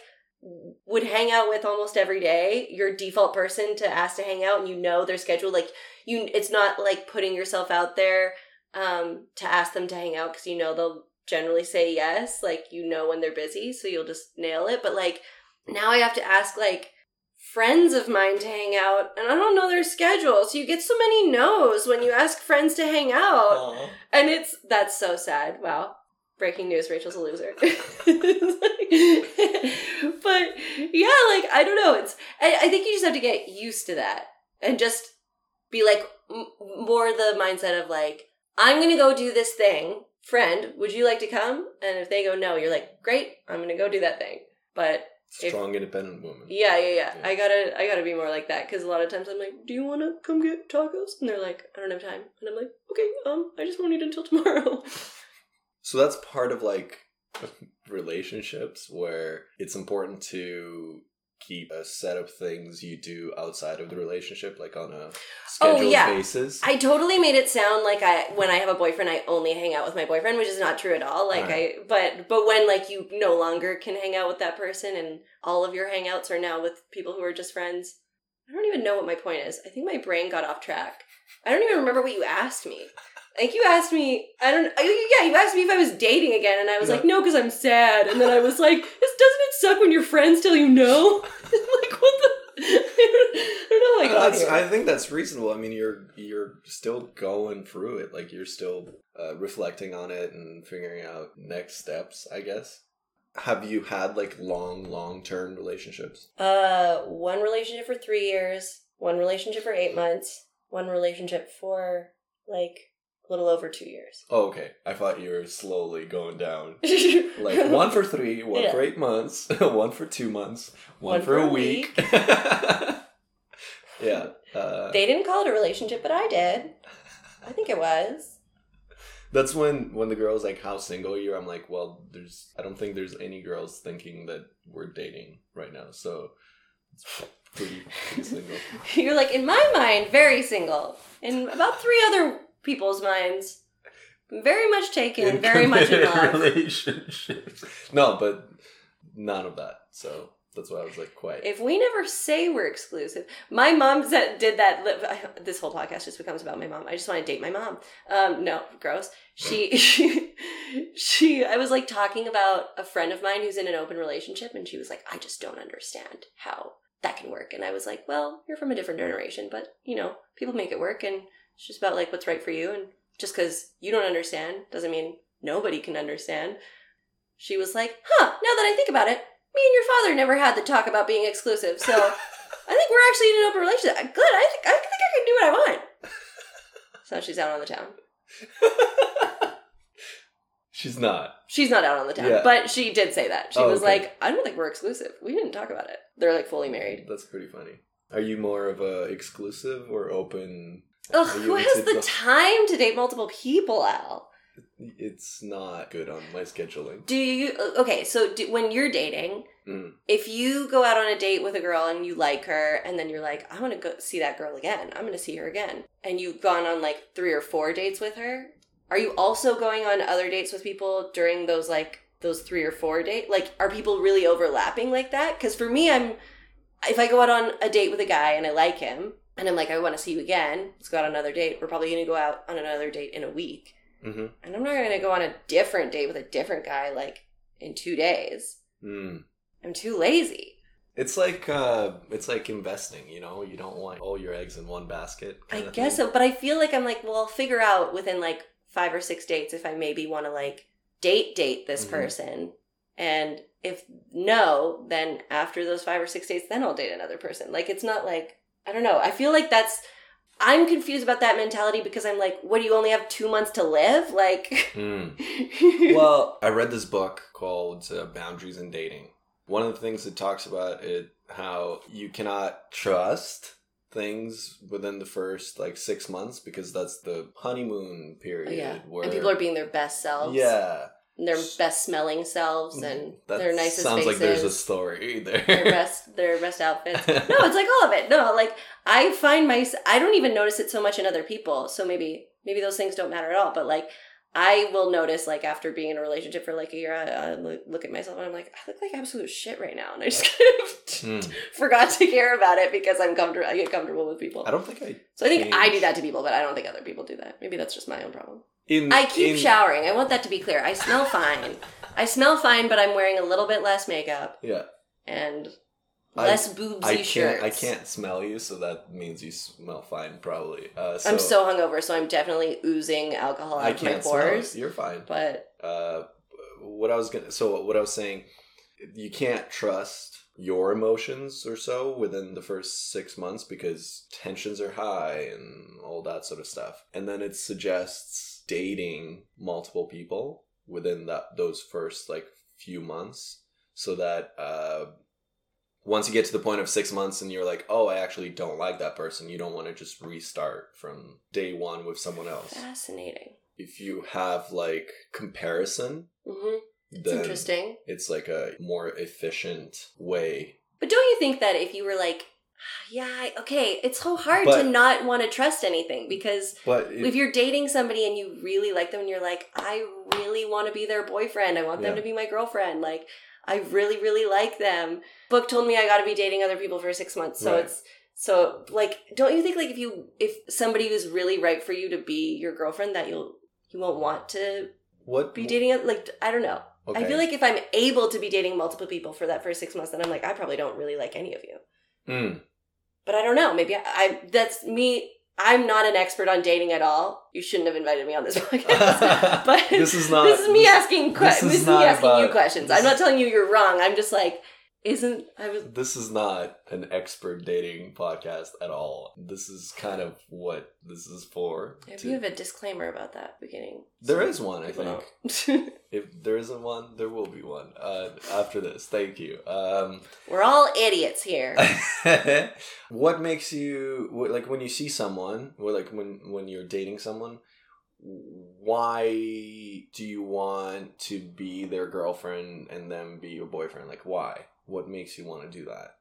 would hang out with almost every day. Your default person to ask to hang out, and you know their schedule. Like you, it's not like putting yourself out there um, to ask them to hang out because you know they'll generally say yes. Like you know when they're busy, so you'll just nail it. But like now I have to ask like friends of mine to hang out, and I don't know their schedules. You get so many no's when you ask friends to hang out, Aw. and it's that's so sad. Wow. Breaking news: Rachel's a loser. but yeah, like I don't know. It's I, I think you just have to get used to that and just be like m- more the mindset of like I'm gonna go do this thing. Friend, would you like to come? And if they go no, you're like great. I'm gonna go do that thing. But If- Strong, independent woman. Yeah, yeah, yeah. Yeah. I gotta, I gotta be more like that because a lot of times I'm like, "Do you want to come get tacos?" And they're like, "I don't have time," and I'm like, "Okay, um, I just won't eat until tomorrow." So that's part of like relationships where it's important to keep a set of things you do outside of the relationship, like on a scheduled Oh, yeah. basis. I totally made it sound like I, when I have a boyfriend, I only hang out with my boyfriend, which is not true at all. Like Right. I, but but when like you no longer can hang out with that person, and all of your hangouts are now with people who are just friends. I don't even know what my point is. I think my brain got off track. I don't even remember what you asked me. Like you asked me, I don't. uh, Yeah, you asked me if I was dating again, and I was like, no, because I'm sad. And then I was like, this doesn't suck when your friends tell you no? like what the? I don't know. How I got That's- I think that's reasonable. I mean, you're you're still going through it. Like you're still uh, reflecting on it and figuring out next steps. I guess. Have you had like long, long term relationships? Uh, one relationship for three years, one relationship for eight months, one relationship for like a little over two years. Oh, okay. I thought you were slowly going down. like one for three, one Yeah. for eight months, one for two months, one, One for, for a a week. yeah. Uh, They didn't call it a relationship, but I did. I think it was. that's when when the girl's like, "How single are you?" I'm like, "Well, there's. I don't think there's any girls thinking that we're dating right now, so it's pretty, pretty single." You're like, in my mind, very single. In about three other people's minds, very much taken, and very much in love. relationships. No, but none of that. So that's why I was like, quiet. If we never say we're exclusive, my mom said, did that. Li- I- this whole podcast just becomes about my mom. I just want to date my mom. Um, no, gross. She, she, she. I was like talking about a friend of mine who's in an open relationship, and she was like, "I just don't understand how that can work." And I was like, "Well, you're from a different generation, but you know, people make it work, and it's just about like what's right for you. And just because you don't understand doesn't mean nobody can understand." She was like, "Huh? Now that I think about it." me and your father never had the talk about being exclusive, so I think we're actually in an open relationship. Good, I think I think I can do what I want. So she's out on the town. She's not. She's not out on the town, Yeah. but she did say that. She Oh, was okay. like, "I don't think we're exclusive. We didn't talk about it. They're like fully married." That's pretty funny. Are you more of a exclusive or open? Ugh, who has the time to date multiple people, Al? It's not good on my scheduling. Do you okay? So do, when you're dating, Mm. if you go out on a date with a girl and you like her, and then you're like, I want to go see that girl again. I'm going to see her again, and you've gone on like three or four dates with her. Are you also going on other dates with people during those like those three or four date? Like, are people really overlapping like that? Because for me, I'm if I go out on a date with a guy and I like him, and I'm like, I want to see you again. Let's go out on another date. We're probably going to go out on another date in a week. Mm-hmm. And I'm not going to go on a different date with a different guy like in two days. Mm. I'm too lazy. It's like uh, it's like investing. You know, you don't want all your eggs in one basket. I guess thing. so, but I feel like I'm like, well, I'll figure out within like five or six dates if I maybe want to like date date this Mhm. person. And if no, then after those five or six dates, then I'll date another person. Like it's not like I don't know. I feel like that's I'm confused about that mentality because I'm like, what do you only have two months to live? Like Mm. Well, I read this book called uh, Boundaries in Dating. One of the things it talks about it how you cannot trust things within the first like six months because that's the honeymoon period Oh, yeah. where and people are being their best selves. yeah their best smelling selves and that their nicest sounds like there's a story there their best their best outfits. No, it's like all of it. No, like I find my I don't even notice it so much in other people. So maybe maybe those things don't matter at all. But like I will notice like after being in a relationship for like a year, I, I look, at myself and I'm like I look like absolute shit right now, and I just kind of Hmm. forgot to care about it because I'm comfortable. I get comfortable with people. I don't think I So I think I do that to people, but I don't think other people do that. Maybe that's just my own problem. In I keep in, showering. I want that to be clear. I smell fine. I smell fine, but I'm wearing a little bit less makeup yeah and I- less boobsy I can't shirts. I can't smell you so that means you smell fine probably uh, so I'm so hungover, so I'm definitely oozing alcohol out I of my can't smell it. pores. you're fine But uh, what I was gonna so what I was saying, you can't trust your emotions or so within the first six months because tensions are high and all that sort of stuff. And then it suggests dating multiple people within that those first like few months so that uh once you get to the point of six months and you're like, oh, I actually don't like that person, you don't want to just restart from day one with someone else. Fascinating. If you have like comparison, hmm It's then interesting. it's like a more efficient way. But don't you think that if you were like, yeah, okay, it's so hard But- to not want to trust anything because it- if you're dating somebody and you really like them and you're like, I really want to be their boyfriend, I want them Yeah. to be my girlfriend, like, I really, really like them. Book told me I got to be dating other people for six months, so Right. it's so like, don't you think like if you if somebody who's really right for you to be your girlfriend, that you'll you won't want to what be dating it? Like, I don't know. Okay. I feel like if I'm able to be dating multiple people for that first six months, then I'm like, I probably don't really like any of you. Mm. But I don't know. Maybe I, I that's me. I'm not an expert on dating at all. You shouldn't have invited me on this podcast. but This is not- This is me this- asking. Que- this this is is, me asking you questions. I'm not telling you you're wrong. I'm just like, isn't I was This is not an expert dating podcast at all. This is kind of what this is for. Maybe to- you have a disclaimer about that beginning. there So is one, I think. If there isn't one, there will be one. Uh, after this, thank you. Um, We're all idiots here. what makes you like when you see someone, or like when when you're dating someone? Why do you want to be their girlfriend and then be your boyfriend? Like, why? What makes you want to do that?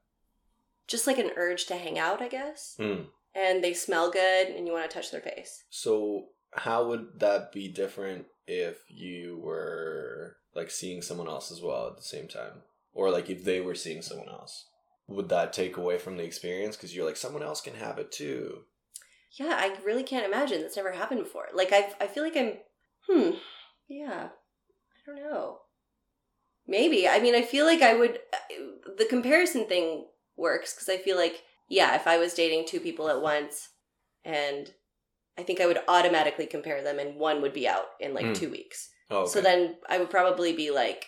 just like an urge to hang out, I guess. Mm. And they smell good, and you want to touch their face. So how would that be different if you were like seeing someone else as well at the same time, or like if they were seeing someone else? Would that take away from the experience because you're like someone else can have it too? Yeah, I really can't imagine that's never happened before. Like I, I feel like I'm, hmm, yeah, I don't know. Maybe I mean I feel like I would. The comparison thing works because I feel like yeah, if I was dating two people at once, and I think I would automatically compare them, and one would be out in like Hmm. two weeks. Oh, okay. So then I would probably be like,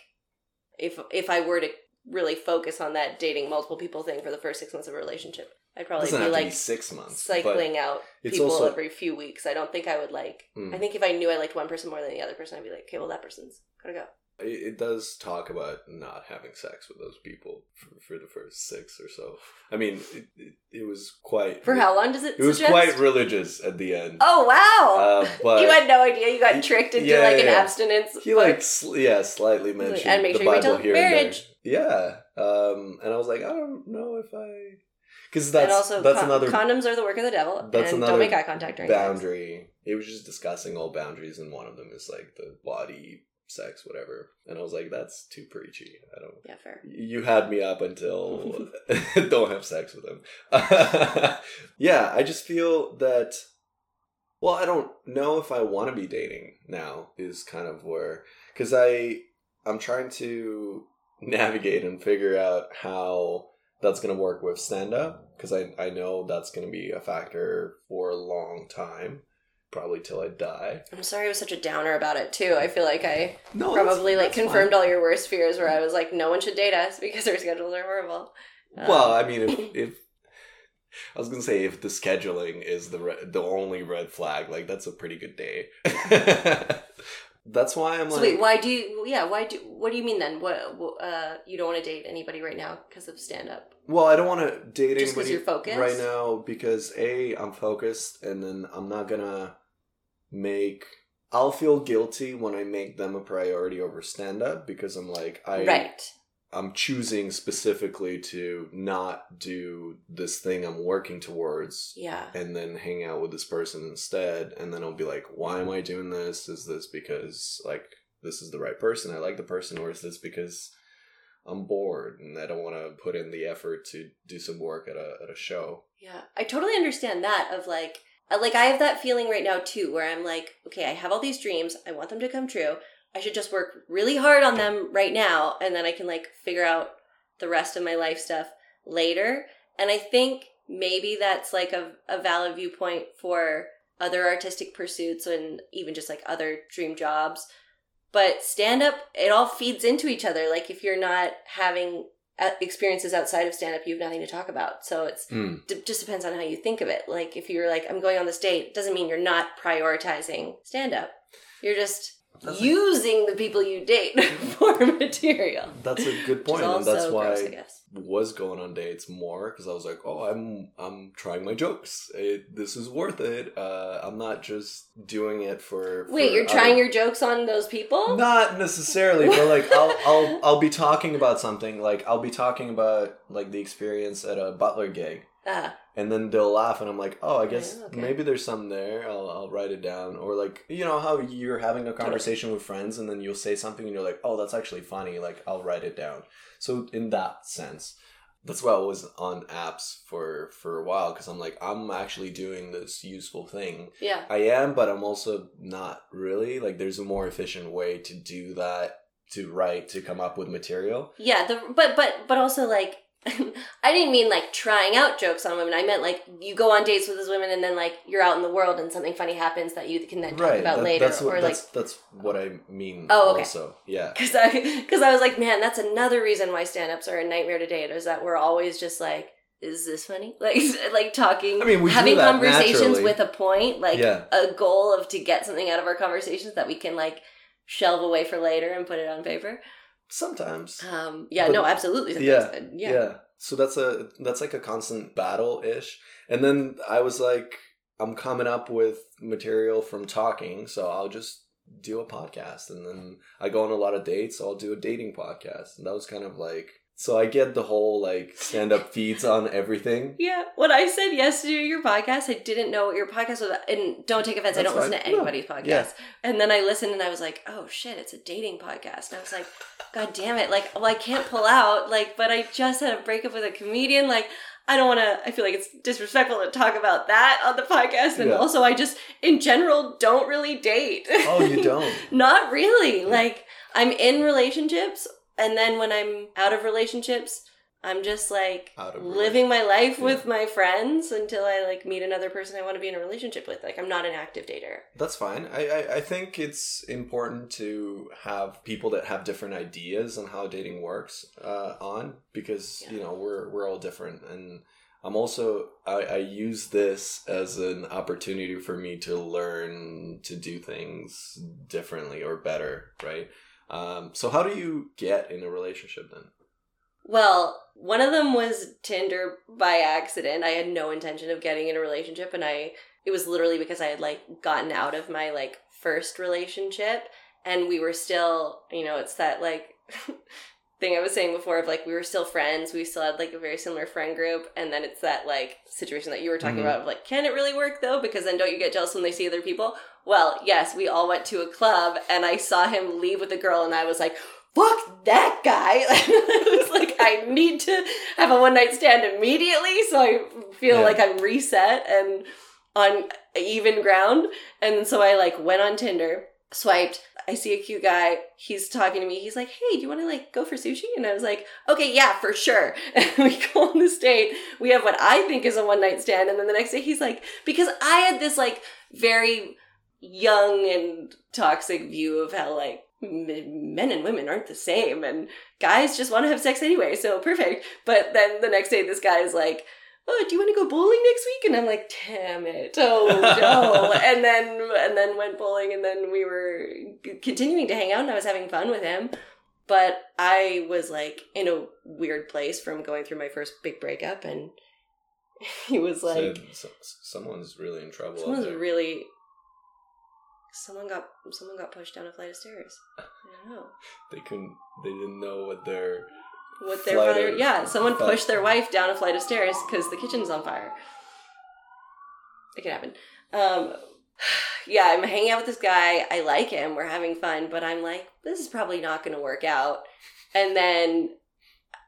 if if I were to really focus on that dating multiple people thing for the first six months of a relationship, I'd probably be like be six months. cycling out people also- every few weeks. I don't think I would like. Mm. I think if I knew I liked one person more than the other person, I'd be like, okay, well that person's gotta go. It, it does talk about not having sex with those people for, for the first six or so. I mean, it, it, it was quite For how long does it? It was quite religious at the end. Oh wow! Uh, you had no idea. You got tricked into Yeah, like an yeah. abstinence. He like sl- yeah, slightly mentioned and make the sure Bible here and marriage. there. Yeah, um, and I was like, I don't know if I, because that's and also, that's con- another condoms are the work of the devil. That's and another don't make eye contact during sex. boundary. It was just discussing all boundaries, and one of them is like the body, sex, whatever. And I was like, that's too preachy. I don't. Yeah, fair. You had me up until don't have sex with him. yeah, I just feel that. Well, I don't know if I want to be dating now. Is kind of where because I I'm trying to navigate and figure out how that's going to work with stand up because I I know that's going to be a factor for a long time, probably till I die. I'm sorry I was such a downer about it too. I feel like I No, probably like confirmed all your worst fears where I was like, no one should date us because our schedules are horrible. Um, Well, I mean, if, if I was gonna say if the scheduling is the re- the only red flag, like that's a pretty good day. that's why I'm so like, wait, why do you? Yeah, why do? What do you mean then? What, Uh, you don't want to date anybody right now because of stand up? Well, I don't want to date Just anybody right now because a I'm focused, and then I'm not gonna make. I'll feel guilty when I make them a priority over stand up because I'm like I right. I'm choosing specifically to not do this thing I'm working towards Yeah. and then hang out with this person instead and then I'll be like why am I doing this is this because like this is the right person I like the person or is this because I'm bored and I don't want to put in the effort to do some work at a at a show Yeah, I totally understand that. Of like, like I have that feeling right now too, where I'm like, okay, I have all these dreams, I want them to come true. I should just work really hard on them right now, and then I can like figure out the rest of my life stuff later. And I think maybe that's like a, a valid viewpoint for other artistic pursuits and even just like other dream jobs. But stand up, it all feeds into each other. Like if you're not having uh, experiences outside of stand up, you have nothing to talk about. So it's d- just depends on how you think of it. Like if you're like, I'm going on this date, doesn't mean you're not prioritizing stand up. You're just That's a- using the people you date for material. That's a good point, and that's why gross, I I guess. was going on dates more because I was like, "Oh, I'm I'm trying my jokes. It, this is worth it. Uh, I'm not just doing it for." Wait, for you're trying your jokes on those people? Not necessarily, but like I'll I'll I'll be talking about something. Like I'll be talking about like the experience at a Butler gig, Ah, and then they'll laugh, and I'm like, "Oh, I guess oh, okay. maybe there's some there. I'll I'll write it down." Or like you know how you're having a conversation with friends, and then you'll say something, and you're like, "Oh, that's actually funny." Like I'll write it down. So in that sense, that's why I was on apps for for a while because I'm like, I'm actually doing this useful thing. yeah. I am, but I'm also not really. Like, there's a more efficient way to do that, to write, to come up with material. Yeah, the but but but also like I didn't mean like trying out jokes on women. I meant like you go on dates with these women and then like you're out in the world and something funny happens that you can then talk about that- later That's what, or like that's, that's what I mean. Oh, okay. Also, yeah. because I because I was like, man, that's another reason why stand-ups are a nightmare to date is that we're always just like, is this funny? Like like talking, I mean, we do having conversations naturally. with a point, like Yeah. a goal of to get something out of our conversations that we can like shelve away for later and put it on paper. Sometimes. Um, yeah, But- no, absolutely. yeah, sometimes. yeah. So that's a that's like a constant battle ish. And then I was like, I'm coming up with material from talking, so I'll just do a podcast. And then I go on a lot of dates, so I'll do a dating podcast. And that was kind of like so I get the whole like stand up feeds on everything. Yeah, when I said yes to your podcast, I didn't know what your podcast was. And don't take offense, I don't listen to anybody's podcast. Yeah. And then I listened and I was like, oh shit, it's a dating podcast. And I was like, god damn it. Like, well, I can't pull out. Like, but I just had a breakup with a comedian. Like, I don't want to, I feel like it's disrespectful to talk about that on the podcast. And Yeah. also, I just, in general, don't really date. Oh, you don't? Not really. Like, I'm in relationships. And then when I'm out of relationships, I'm just like living my life Yeah. with my friends until I like meet another person I want to be in a relationship with. Like I'm not an active dater. That's fine. I, I, I think it's important to have people that have different ideas on how dating works uh, on because you know we're we're all different and I'm also I, I use this as an opportunity for me to learn to do things differently or better, right? Um, so how do you get in a relationship then? Well, one of them was Tinder by accident. I had no intention of getting in a relationship and I it was literally because I had like gotten out of my like first relationship and we were still, you know, it's that like thing I was saying before of like we were still friends, we still had like a very similar friend group and then it's that like situation that you were talking Mhm. about of like can it really work though because then don't you get jealous when they see other people? Well, yes, we all went to a club and I saw him leave with a girl and I was like fuck that guy. I was like, I need to have a one night stand immediately so I feel Yeah. like I'm reset and on even ground. And so I like went on Tinder, swiped. I see a cute guy. He's talking to me. He's like, "Hey, do you want to like go for sushi?" And I was like, "Okay, yeah, for sure." And we go on this date. We have what I think is a one night stand, and then the next day he's like, because I had this like very young and toxic view of how like men and women aren't the same and guys just want to have sex anyway so perfect but then the next day this guy is like oh do you want to go bowling next week and i'm like damn it oh no and then and then went bowling and then we were continuing to hang out and i was having fun with him but i was like in a weird place from going through my first big breakup and he was like So- so- someone's really in trouble. Someone's really. Someone got someone got pushed down a flight of stairs. I don't know they couldn't. They didn't know what their what their Flight father. of- Yeah, someone flight- pushed their wife down a flight of stairs because the kitchen's on fire. It can happen. Um, yeah, I'm hanging out with this guy. I like him. We're having fun, but I'm like, this is probably not going to work out. And then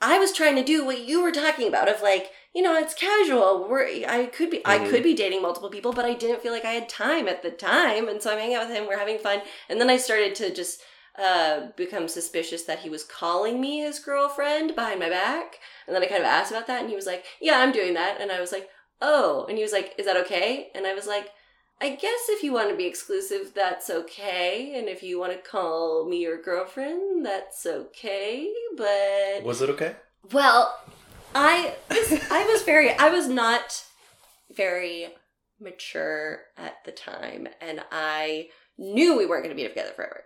I was trying to do what you were talking about of like, you know, it's casual. We're I could be I Mhm. could be dating multiple people, but I didn't feel like I had time at the time, and so I'm hanging out with him. We're having fun, and then I started to just uh, become suspicious that he was calling me his girlfriend behind my back, and then I kind of asked about that, and he was like, "Yeah, I'm doing that," and I was like, "Oh," and he was like, "Is that okay?" And I was like. I guess if you want to be exclusive, that's okay. And if you want to call me your girlfriend, that's okay. But was it okay? well, I this, I was very I was not very mature at the time and I knew we weren't going to be together forever.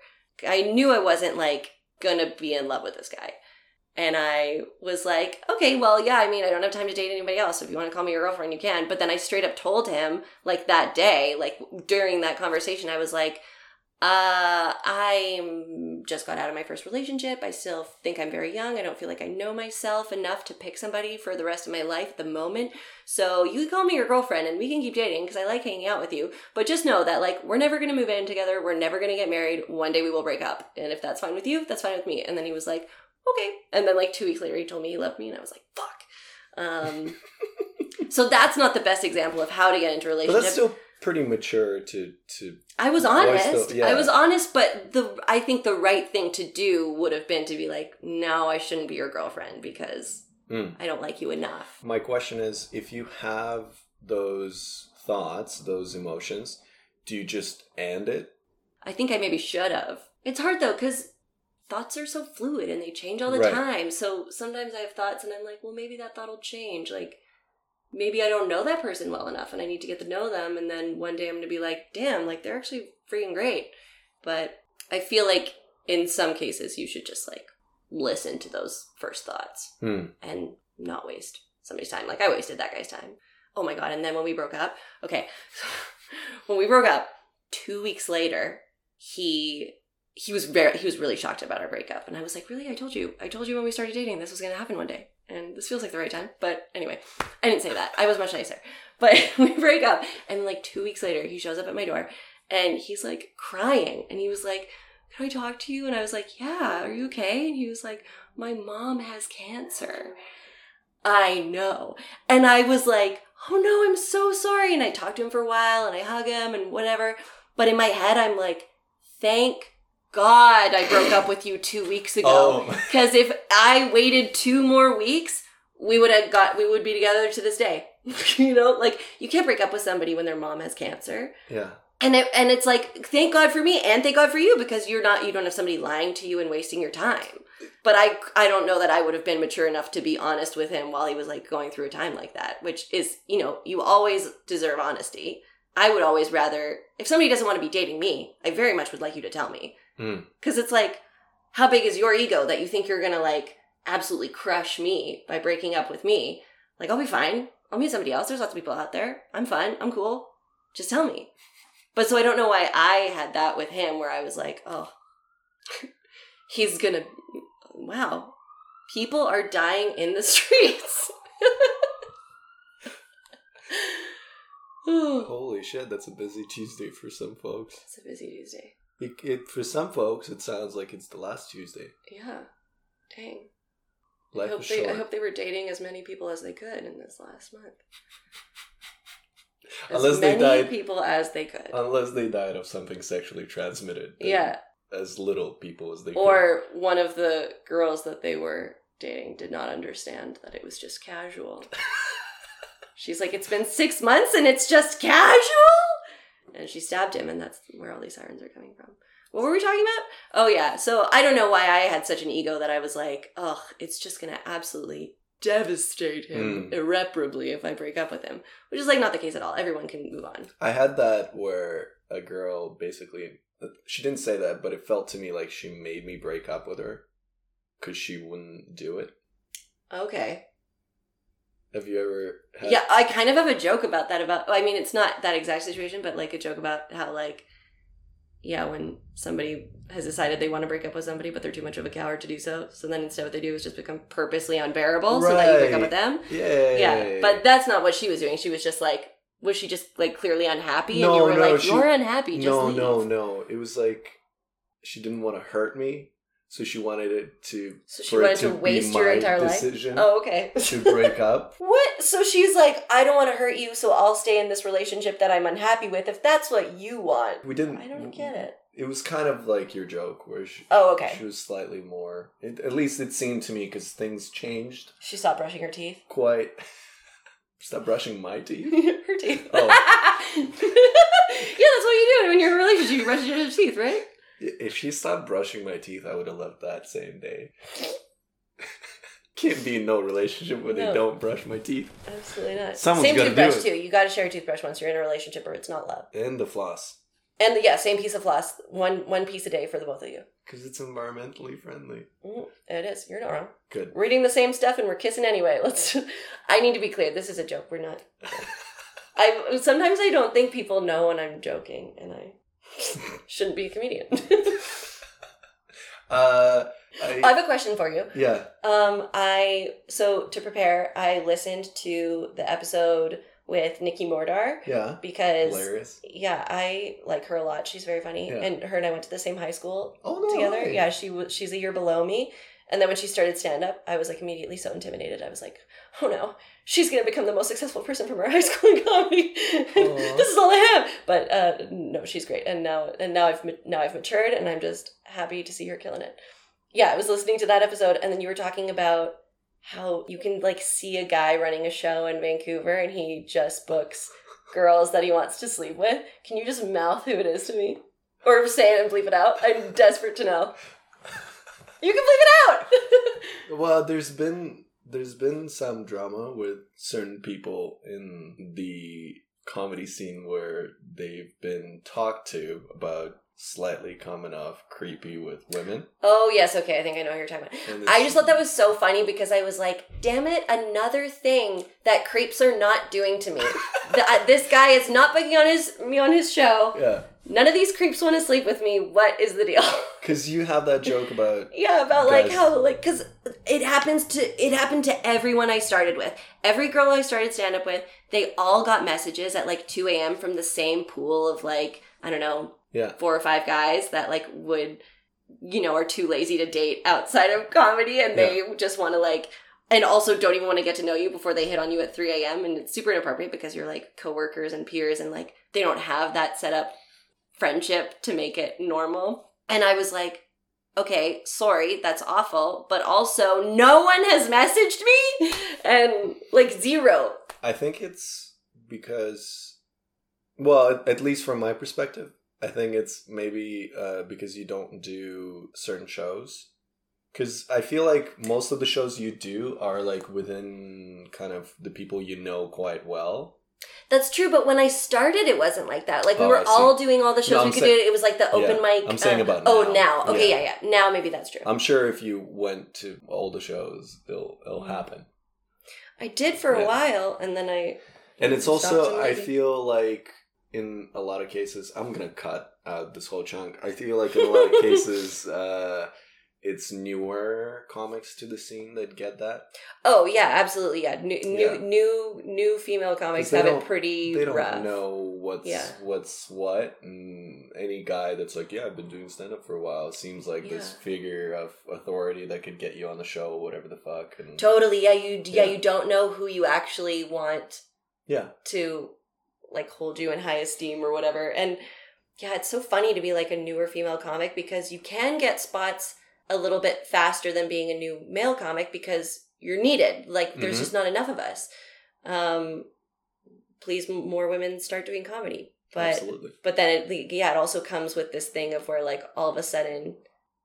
I knew I wasn't like to be in love with this guy. And I was like, okay, well, yeah, I mean, I don't have time to date anybody else. So if you want to call me your girlfriend, you can. But then I straight up told him, like that day, like during that conversation, I was like, uh, I just got out of my first relationship. I still think I'm very young. I don't feel like I know myself enough to pick somebody for the rest of my life at the moment. So you can call me your girlfriend and we can keep dating because I like hanging out with you. But just know that like we're never gonna move in together. We're never gonna get married. One day we will break up. And if that's fine with you, that's fine with me. And then he was like, okay. And then like two weeks later he told me he loved me and I was like, fuck. Um so that's not the best example of how to get into a relationship. Pretty mature to to. I was honest. still- yeah. I was honest, but the I think the right thing to do would have been to be like, no, I shouldn't be your girlfriend because Mm. I don't like you enough. My question is, if you have those thoughts, those emotions, do you just end it? I think I maybe should have. It's hard though because thoughts are so fluid and they change all the Right. time. So sometimes I have thoughts and I'm like, well, maybe that thought will change. Like maybe I don't know that person well enough and I need to get to know them. And then one day I'm going to be like, damn, like they're actually freaking great. But I feel like in some cases you should just like listen to those first thoughts Hmm. and not waste somebody's time. Like I wasted that guy's time. Oh my god! And then when we broke up, okay, when we broke up, two weeks later, he he was very he was really shocked about our breakup, and I was like, really? I told you, I told you when we started dating this was going to happen one day, and this feels like the right time. But anyway, I didn't say that. I was much nicer. But we break up, and like two weeks later, he shows up at my door, and he's like crying, and he was like. Can I talk to you? And I was like, Yeah, are you okay? And he was like, My mom has cancer. I know. And I was like, oh no, I'm so sorry. And I talked to him for a while and I hug him and whatever. But in my head, I'm like, thank God I broke up with you two weeks ago. Oh. Because if I waited two more weeks, we would have got, we would be together to this day. you know, like you can't break up with somebody when their mom has cancer. Yeah. And it, and it's like, thank God for me and thank God for you because you're not, you don't have somebody lying to you and wasting your time. But I, I don't know that I would have been mature enough to be honest with him while he was like going through a time like that, which is, you know, you always deserve honesty. I would always rather, if somebody doesn't want to be dating me, I very much would like you to tell me. Hmm. Cause it's like, how big is your ego that you think you're gonna like absolutely crush me by breaking up with me? Like, I'll be fine. I'll meet somebody else. There's lots of people out there. I'm fun. I'm cool. Just tell me. But so I don't know why I had that with him where I was like, oh, he's gonna, wow, people are dying in the streets. Holy shit, that's a busy Tuesday for some folks. It's a busy Tuesday. It, it, for some folks, it sounds like it's the last Tuesday. Yeah. Dang. I hope, they, short. I hope they were dating as many people as they could in this last month. As Unless they many died- people as they could. Unless they died of something sexually transmitted. yeah. As little people as they could. Or one of the girls that they were dating did not understand that it was just casual. She's like, it's been six months and it's just casual? And she stabbed him, and that's where all these sirens are coming from. What were we talking about? Oh, yeah. So I don't know why I had such an ego that I was like, ugh, it's just going to absolutely devastate him Mm. irreparably if I break up with him, which is like not the case at all. Everyone can move on. I had that where a girl basically she didn't say that, but it felt to me like she made me break up with her because she wouldn't do it. Okay. Have you ever? Had, Yeah, I kind of have a joke about that. About I mean, it's not that exact situation, but like a joke about how like, yeah, when somebody has decided they want to break up with somebody, but they're too much of a coward to do so, so then instead what they do is just become purposely unbearable, so that you break up with them. Yeah. Yeah, but that's not what she was doing. She was just like, was she just like clearly unhappy, and No, you were no, like, she- you're unhappy, just no, leave. no, no. It was like she didn't want to hurt me, so she wanted it to. So she wanted to be waste your entire life? Oh, okay. to break up. What? So she's like, I don't want to hurt you, so I'll stay in this relationship that I'm unhappy with. If that's what you want, We didn't. I don't get it. It was kind of like your joke, where she, Oh, okay. she was slightly more. It, at least it seemed to me because things changed She stopped brushing her teeth. quite. Stop brushing my teeth. her teeth. Oh. yeah, that's what you do when you're in a relationship. You brush your teeth, right? If she stopped brushing my teeth, I would have left that same day. Can't be in no relationship where No. they don't brush my teeth. Absolutely not. Someone's Same gotta do toothbrush it. too. You got to share a toothbrush once you're in a relationship, or it's not love. And the floss. And the, yeah, same piece of floss, one one piece a day for the both of you. Because it's environmentally friendly. Mm, it is. You're not wrong. Good. Reading the same stuff and we're kissing anyway. Let's. I need to be clear. This is a joke. We're not. I sometimes I don't think people know when I'm joking, and I shouldn't be a comedian. Uh, I I, have a question for you. yeah. Um, I so to prepare, I listened to the episode with Nikki Mordar Yeah. because Hilarious. yeah, I like her a lot. She's very funny, Yeah. and her and I went to the same high school Oh no. together. way. Yeah, she was she's a year below me. And then when she started stand up, I was like immediately so intimidated. I was like, "Oh no, she's gonna become the most successful person from our high school in comedy. This is all I have." But uh, no, she's great. And now, and now I've now I've matured, and I'm just happy to see her killing it. Yeah, I was listening to that episode, and then you were talking about how you can like see a guy running a show in Vancouver, and he just books girls that he wants to sleep with. Can you just mouth who it is to me, or say it and bleep it out? I'm desperate to know. You can bleep it out. Well, there's been there's been some drama with certain people in the comedy scene where they've been talked to about slightly coming off creepy with women. oh yes, okay. I think I know who you're talking about. I just thought that was so funny because I was like, damn it, another thing that creeps are not doing to me. the, uh, this guy is not booking on his me on his show. yeah, None of these creeps want to sleep with me. What is the deal? because you have that joke about yeah, about like how like because it happens to it happened to everyone I started with. Every girl I started stand up with, they all got messages at like two a.m. from the same pool of like I don't know yeah four or five guys that like would you know are too lazy to date outside of comedy and they just want to like and also don't even want to get to know you before they hit on you at 3 a.m and it's super inappropriate because you're like coworkers and peers and like they don't have that set up friendship to make it normal and i was like okay sorry that's awful but also no one has messaged me and like zero I think it's because, well, at, at least from my perspective, I think it's maybe uh, because you don't do certain shows. Because I feel like most of the shows you do are like within kind of the people you know quite well. That's true, but when I started, it wasn't like that. Like we Oh, were see. all doing all the shows No, we could sa- do. It was like the open Yeah, mic. I'm saying uh, about Oh, now. now. Okay, Yeah. yeah. yeah, Now maybe that's true. I'm sure if you went to all the shows, it'll it'll happen. I did for a Yeah. while, and then I. And it's stopped also, I maybe. feel like in a lot of cases, I'm gonna cut out this whole chunk. I feel like in a lot of cases, uh, it's newer comics to the scene that get that. Oh yeah, absolutely. Yeah, new new Yeah. new, new female comics have it pretty They don't rough. know what's Yeah. what's what, and any guy that's like, yeah, I've been doing stand up for a while, seems like this figure of authority that could get you on the show, or whatever the fuck. And Totally. Yeah, you. Yeah, Yeah. you don't know who you actually want yeah, to like hold you in high esteem or whatever. And yeah, it's so funny to be like a newer female comic because you can get spots a little bit faster than being a new male comic because you're needed. Like there's Mhm. just not enough of us. Um please m- more women start doing comedy. But absolutely. but then it, yeah, it also comes with this thing of where like all of a sudden,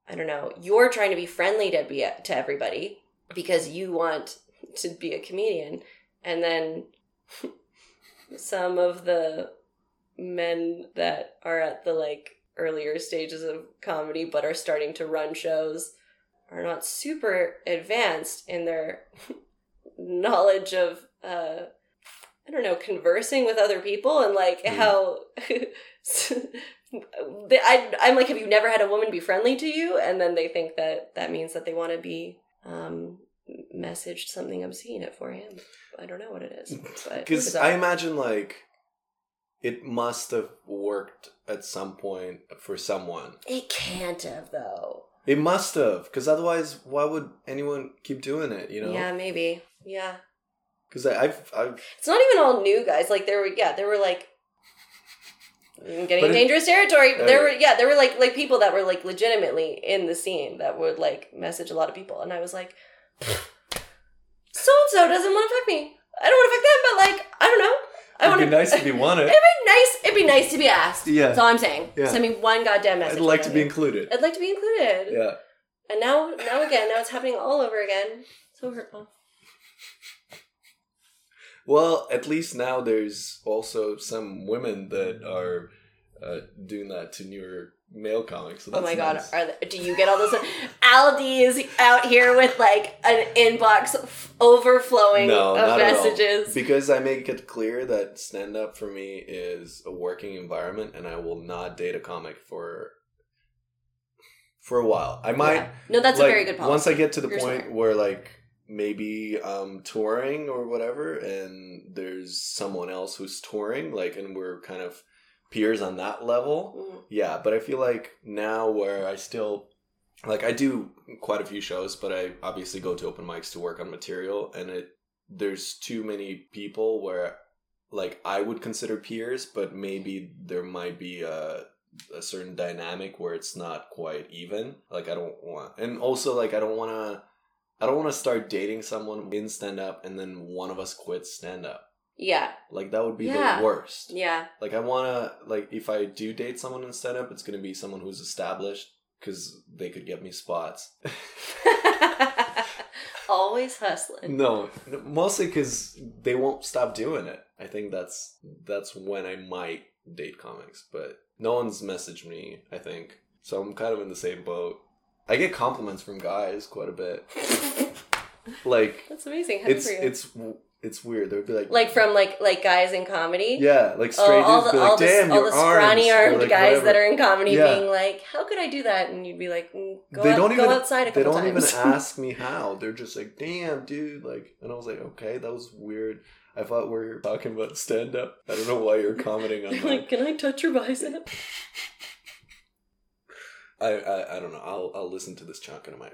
I don't know, you're trying to be friendly to be to everybody because you want to be a comedian, and then some of the men that are at the like earlier stages of comedy but are starting to run shows are not super advanced in their knowledge of uh I don't know, conversing with other people and like Mm. how I, I'm like, have you never had a woman be friendly to you? And then they think that that means that they want to be um, messaged something obscene at 4 a.m. I don't know what it is. Because. I imagine like it must have worked at some point for someone. it can't have though. It must have, because otherwise, why would anyone keep doing it? You know? Yeah, maybe. Yeah, Because I've, I've, it's not even all new guys. Like there were, yeah, there were like getting in it- dangerous territory. But there were, yeah, there were like like people that were like legitimately in the scene that would like message a lot of people, and I was like, so and so doesn't want to fuck me. I don't want to fuck them, but like I don't know. I it'd be nice if you want It'd be nice. It'd be nice to be asked. Yeah. That's all I'm saying. Yeah. Send me one goddamn message. I'd like to be included. I'd like to be included. Yeah. And now, now again, now it's happening all over again. So hurtful. Well, at least now there's also some women that are uh, doing that to newer male comics. So Oh my god, nice. are the, do you get all those? Aldi is out here with like an inbox f- overflowing No, of not at all. messages. Because I make it clear that stand up for me is a working environment, and I will not date a comic for for a while. I might Yeah. No, that's like, a very good policy. Once I get to the You're point smart. where like maybe um touring or whatever, and there's someone else who's touring, like, and we're kind of peers on that level. Mm. Yeah, but I feel like now where I still like I do quite a few shows, but I obviously go to open mics to work on material and it there's too many people where like I would consider peers, but maybe there might be a a certain dynamic where it's not quite even. Like I don't want and also like I don't want to I don't want to start dating someone in stand up and then one of us quits stand up. Yeah, Like that would be Yeah. the worst. yeah. Like I wanna like if I do date someone in stand up, it's gonna be someone who's established because they could get me spots. Always hustling. no, mostly because they won't stop doing it. I think that's that's when I might date comics, but no one's messaged me. I think so. I'm kind of in the same boat. I get compliments from guys quite a bit. Like That's amazing. Happy it's it's it's weird. They'd be like like from like like guys in comedy. yeah, like Oh, straight all dudes the be like, all the, damn, all your the scrawny armed like, guys whatever. that are in comedy Yeah. being like, "How could I do that?" And you'd be like, mm, "Go, they out, don't go even outside a they don't times." even ask me how they're just like damn dude like and i was like okay that was weird i thought we were talking about stand-up i don't know why you're commenting on You're like, "Can I touch your bicep?" I, I i don't know i'll i'll listen to this chunk and i might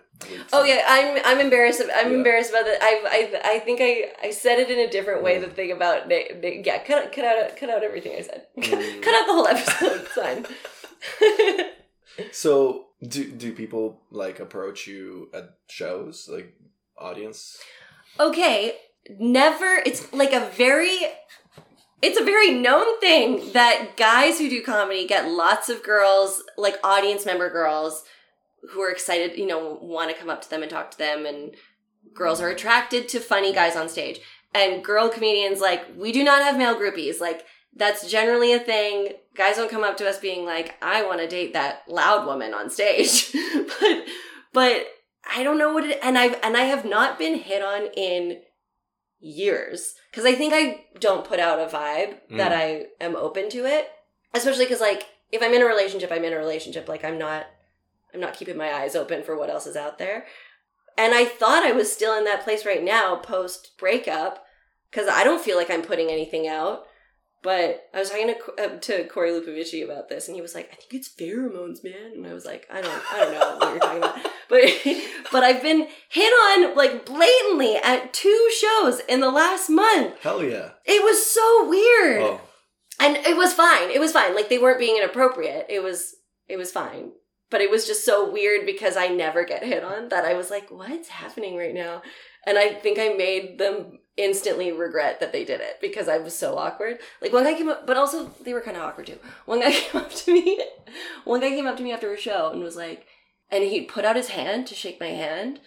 Oh yeah, I'm I'm embarrassed. I'm Yeah. embarrassed about that. I I I think I I said it in a different way. Mm. The thing about yeah, cut cut out cut out everything I said. Mm. cut out the whole episode. It's fine. so do do people like approach you at shows like audience okay, never. It's like a very. It's a very known thing that guys who do comedy get lots of girls, like audience member girls, who are excited, you know, want to come up to them and talk to them, and girls are attracted to funny guys on stage. And girl comedians, like, we do not have male groupies. Like, that's generally a thing. Guys don't come up to us being like, I want to date that loud woman on stage. but, but I don't know what it, and I've, and I have not been hit on in years. Cause I think I don't put out a vibe that Mm. I am open to it. Especially cause like, if I'm in a relationship, I'm in a relationship. Like, I'm not, I'm not keeping my eyes open for what else is out there. And I thought I was still in that place right now post breakup because I don't feel like I'm putting anything out. But I was talking to uh, to Corey Lupovici about this, and he was like, "I think it's pheromones, man." And I was like, "I don't, I don't know what you're talking about." But but I've been hit on like blatantly at two shows in the last month. hell yeah. It was so weird. Oh. And it was fine it was fine. Like they weren't being inappropriate. It was it was fine. But it was just so weird because i never get hit on that i was like what's happening right now? And i think i made them instantly regret that they did it because i was so awkward. Like one guy came up but also they were kind of awkward too. One guy came up to me one guy came up to me after a show and was like and he put out his hand to shake my hand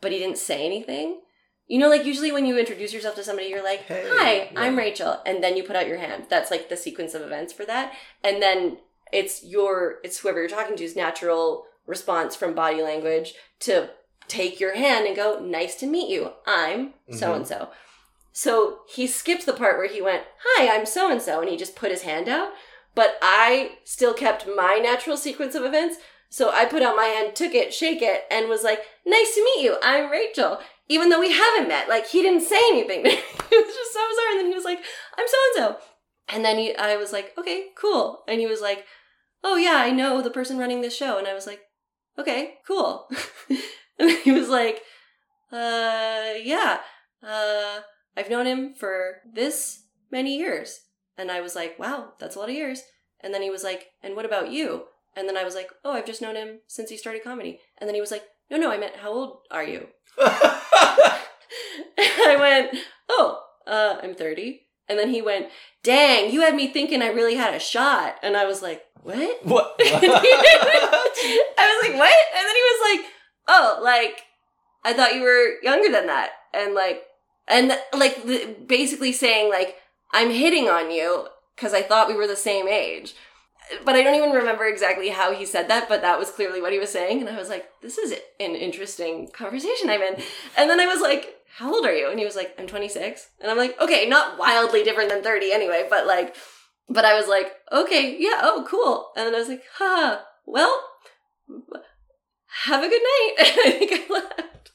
but he didn't say anything. You know like usually when you introduce yourself to somebody you're like Hey, hi i'm rachel and then you put out your hand. That's like the sequence of events for that. And then it's your it's whoever you're talking to's natural response from body language to take your hand and go nice to meet you. I'm so and so so he skipped the part where he went hi i'm so and so and he just put his hand out. But i still kept my natural sequence of events. So i put out my hand took it shake it and was like nice to meet you. I'm rachel. Even though we haven't met. Like he didn't say anything. It was just so bizarre and then he was like i'm so and so and then he, I was like, okay, cool. And he was like, oh yeah, I know the person running this show. And I was like, okay, cool. and he was like, uh, yeah, uh, I've known him for this many years. And I was like, wow, that's a lot of years. And then he was like, and what about you? And then I was like, oh, I've just known him since he started comedy. And then he was like, no, no, I meant, how old are you? I went, oh, uh, I'm 30. And then he went, dang, you had me thinking I really had a shot. And I was like, what? what I was like, what? And then he was like, oh, like, I thought you were younger than that. And like, and like, the, basically saying, like, I'm hitting on you because I thought we were the same age. but I don't even remember exactly how he said that, but that was clearly what he was saying. And I was like, this is an interesting conversation I'm in. And then I was like, how old are you? And he was like, I'm 26. And I'm like, okay, not wildly different than 30 anyway, but like, but I was like, okay, yeah, oh, cool. And then I was like, huh, well, have a good night. And I think I left.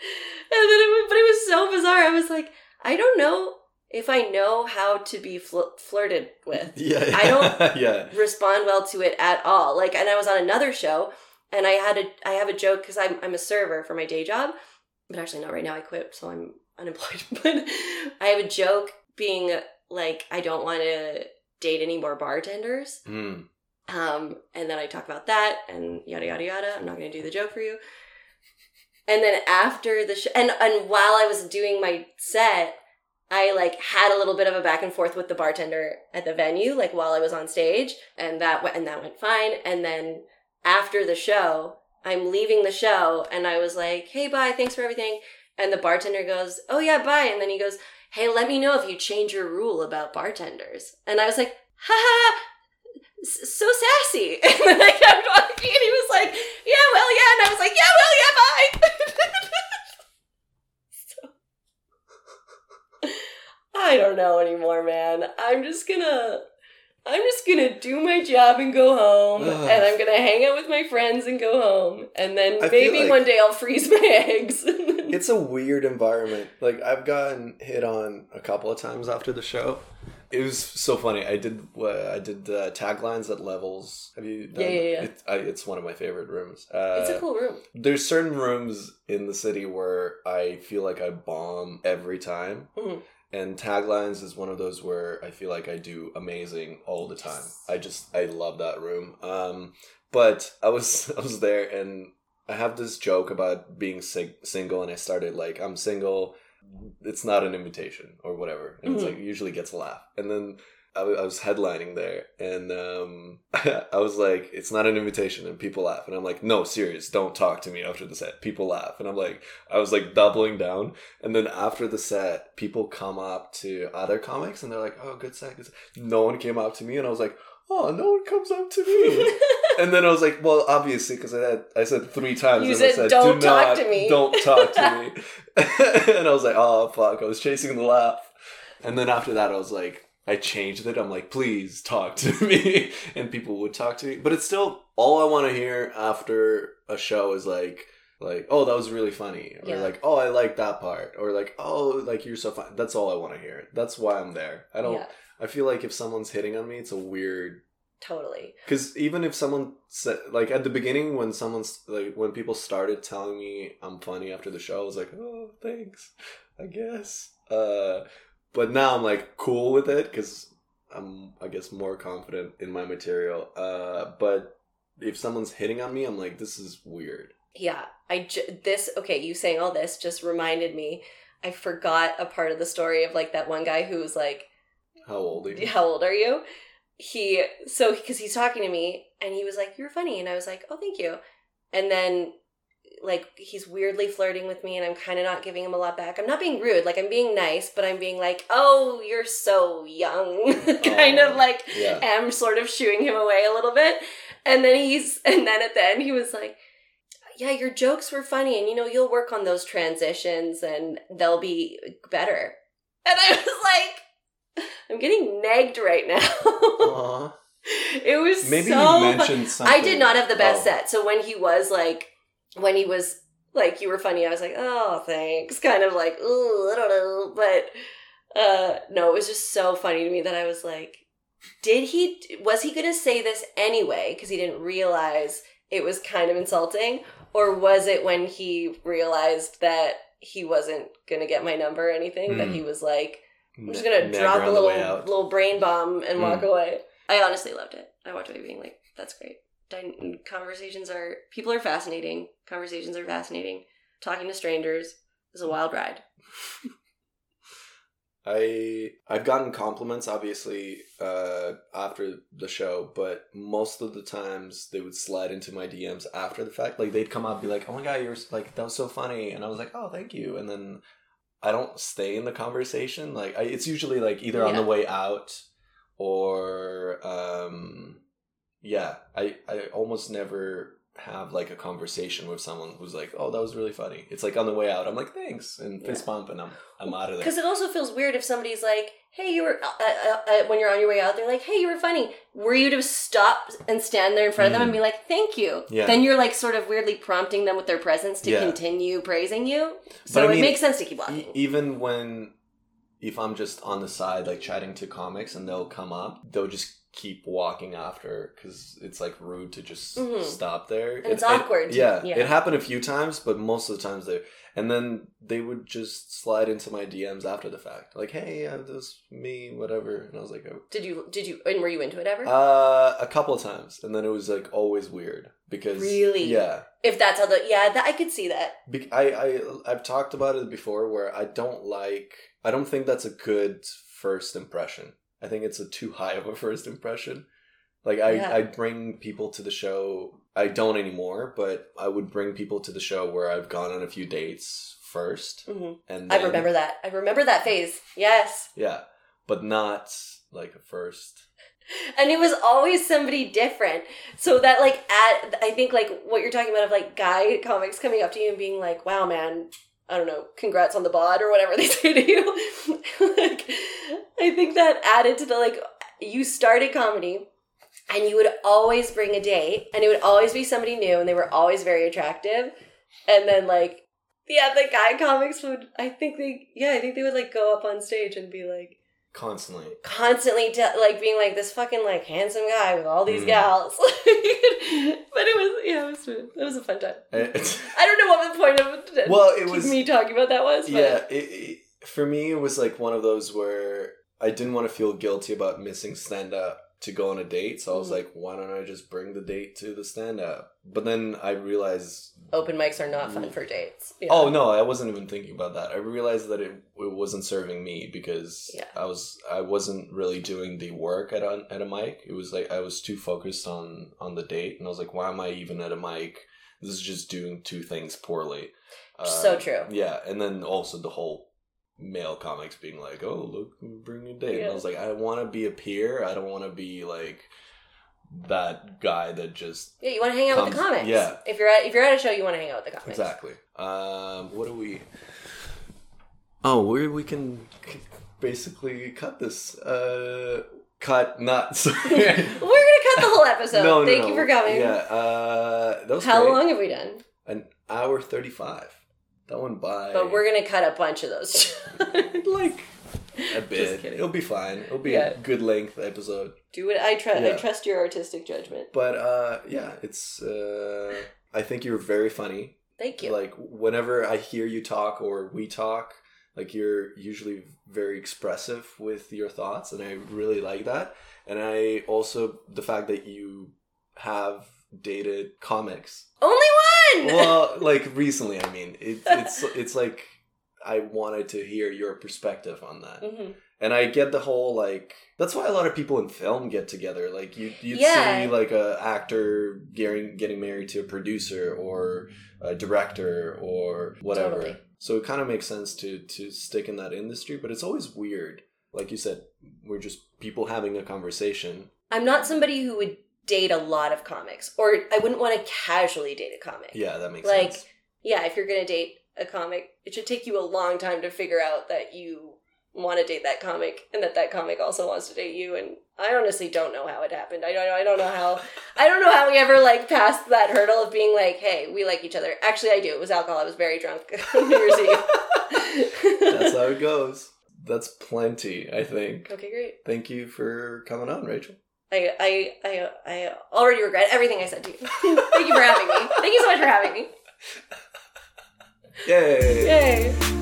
And then it was, but it was so bizarre. I was like, I don't know if I know how to be fl- flirted with. Yeah, I don't yeah. respond well to it at all. Like, and I was on another show, and I had a I have a joke because I'm I'm a server for my day job, but actually not right now. I quit, so I'm unemployed. but I have a joke being like, I don't want to date any more bartenders. Mm. Um, and then I talk about that and yada yada yada. I'm not going to do the joke for you. And then after the show, and and while I was doing my set, I like had a little bit of a back and forth with the bartender at the venue, like while I was on stage, and that went, and that went fine. And then after the show, I'm leaving the show, and I was like, "Hey, bye, thanks for everything." And the bartender goes, "Oh yeah, bye." And then he goes, "Hey, let me know if you change your rule about bartenders." And I was like, "Ha ha." So sassy, and then I kept walking, and he was like, "Yeah, well, yeah," and I was like, "Yeah, well, yeah, bye." so, I don't know anymore, man. I'm just gonna I'm just gonna do my job and go home, Ugh. and I'm gonna hang out with my friends and go home, and then I maybe like- one day I'll freeze my eggs. It's a weird environment. Like I've gotten hit on a couple of times after the show. It was so funny. I did uh, I did uh, taglines at levels. Have you? Done? Yeah, yeah, yeah. It, I, it's one of my favorite rooms. Uh, it's a cool room. There's certain rooms in the city where I feel like I bomb every time. Mhm. And taglines is one of those where I feel like I do amazing all the time. I just I love that room. Um, but I was I was there and I have this joke about being sing- single, and I started like I'm single. It's not an invitation or whatever, and it's Mhm. like usually gets a laugh. And then I, w- I was headlining there, and um, I was like, "It's not an invitation," and people laugh, and I'm like, "No, serious, don't talk to me after the set." People laugh, and I'm like, I was like doubling down, and then after the set, people come up to other comics, and they're like, "Oh, good set, good set." No one came up to me, and I was like, "Oh, no one comes up to me." And then I was like, well, obviously, because I had I said three times. You and I said, "Don't "Do talk not- to me." Don't talk to me. and I was like, oh fuck! I was chasing the laugh. And then after that, I was like, I changed it. I'm like, please talk to me, and people would talk to me. But it's still all I want to hear after a show is like. Like oh that was really funny or Yeah. like oh I like that part or like oh like you're so fun that's all I want to hear that's why I'm there I don't Yeah, I feel like if someone's hitting on me it's a weird totally. because even if someone said, like at the beginning, when someone's like, when people started telling me I'm funny after the show, I was like, oh, thanks, I guess. Uh, but now I'm like cool with it because I'm, I guess, more confident in my material. Uh, but if someone's hitting on me, I'm like, this is weird. Yeah, I j- this okay. You saying all this just reminded me. I forgot a part of the story of like that one guy who was like, How old are you? how old are you he so because he's talking to me and he was like you're funny and i was like oh thank you and then like he's weirdly flirting with me and i'm kind of not giving him a lot back. I'm not being rude like i'm being nice but i'm being like oh you're so young. Kind Oh, of like Yeah. am sort of shooing him away a little bit. And then he's and then at the end he was like yeah your jokes were funny and you know you'll work on those transitions and they'll be better. And i was like i'm getting nagged right now. It was Maybe so you mentioned something. i did not have the best Oh. set. So when he was like when he was like you were funny i was like oh thanks kind of like ooh i don't know but uh no it was just so funny to me that i was like did he was he gonna say this anyway? Because he didn't realize it was kind of insulting or was it when he realized that he wasn't gonna get my number or anything that Hmm. he was like i'm just gonna nag drop a on the way little little brain bomb and Hmm. walk away. I honestly loved it. I walked away being like that's great Conversations are people are fascinating conversations are fascinating talking to strangers is a wild ride I I've gotten compliments obviously uh, after the show, but most of the times they would slide into my DMs after the fact. Like they'd come up and be like, "Oh my god, you're like that was so funny," and I was like, "Oh, thank you." And then I don't stay in the conversation. Like I, it's usually like either on the way out or um yeah, I I almost never have like a conversation with someone who's like, "Oh, that was really funny." It's like on the way out, I'm like, "Thanks," and fist bump, and I'm I'm out of there. Because it also feels weird if somebody's like, "Hey, you were," uh, uh, uh, when you're on your way out, they're like, "Hey, you were funny." Were you to stop and stand there in front of them and be like, "Thank you"? Mm. Yeah. Then you're like sort of weirdly prompting them with their presence to Yeah. continue praising you. But So it mean, makes sense to keep walking. E- even when if i'm just on the side like chatting to comics and they'll come up they'll just keep walking after because it's like rude to just Mhm. stop there And it's awkward to- yeah, yeah. it happened a few times but most of the times they and then they would just slide into my dms after the fact like hey uh, this was me whatever and i was like oh. Did you? Did you? And were you into it ever? uh a couple of times and then it was like always weird because Really? yeah if that's how the yeah, that, I could see that. Be- I, I I've talked about it before where I don't like I don't think that's a good first impression. I think it's a too high of a first impression. Like I Yeah. I bring people to the show. I don't anymore, but I would bring people to the show where I've gone on a few dates 1st hmm and I remember that. I remember that phase. Yes. Yeah, but not like a first. and it was always somebody different so that like at i think like what you're talking about of like guy comics coming up to you and being like wow man i don't know congrats on the bod or whatever they say to you. Like i think that added to the like you started comedy and you would always bring a date and it would always be somebody new and they were always very attractive. And then like yeah the guy comics would i think they yeah i think they would like go up on stage and be like Constantly. constantly te- like being like this fucking like handsome guy with all these Mm. gals but it was yeah it was it was a fun time It- i don't know what the point of Well, it was- me talking about that was but yeah, it, it, for me, it was like one of those where I didn't want to feel guilty about missing stand up to go on a date. So I was Mhm. like, why don't I just bring the date to the stand up? But then I realized, open mics are not fun for dates yeah. oh no, I wasn't even thinking about that. I realized that it, it wasn't serving me because Yeah. I was I wasn't really doing the work at a, at a mic. It was like I was too focused on on the date, and I was like, why am I even at a mic? This is just doing two things poorly. so Uh, true yeah, and then also the whole male comics being like, "Oh, look, bring a date." And I was like, I want to be a peer. I don't want to be like that guy that just yeah you want to hang out with the Comes- comics yeah. if you're at if you're at a show you want to hang out with the comics exactly. Um, what do we? Oh, we we can basically cut this. Uh, cut not. Sorry. we're gonna cut the whole episode no, no, thank no. you for coming Yeah. Uh, that was how great. long have we done An hour thirty-five. That one by. but we're gonna cut a bunch of those like a bit. kidding. It'll be fine. It'll be Yeah. a good length episode. do it i trust i trust your artistic judgment But uh yeah, it's uh I think you're very funny. thank you Like whenever I hear you talk or we talk, like you're usually very expressive with your thoughts and I really like that. And I also the fact that you have dated comics. only one Well, like recently, I mean, it, it's it's like I wanted to hear your perspective on that. Mhm. And I get the whole like that's why a lot of people in film get together. Like you you'd Yeah. see like a actor getting getting married to a producer or a director or whatever. Totally. So it kind of makes sense to to stick in that industry, but it's always weird. Like you said, we're just people having a conversation. I'm not somebody who would date a lot of comics, or I wouldn't want to casually date a comic. Yeah, that makes sense. Like- sense. Yeah, if you're gonna date a comic, it should take you a long time to figure out that you want to date that comic and that that comic also wants to date you. And I honestly don't know how it happened. I don't. I don't know how. I don't know how we ever like passed that hurdle of being like, hey, we like each other. Actually, I do. It was alcohol. I was very drunk New Year's Eve. That's how it goes. That's plenty, I think. okay, great. Thank you for coming on, Rachel. I, I I I already regret everything I said to you. Thank you for having me. Thank you so much for having me. Yay! Yay.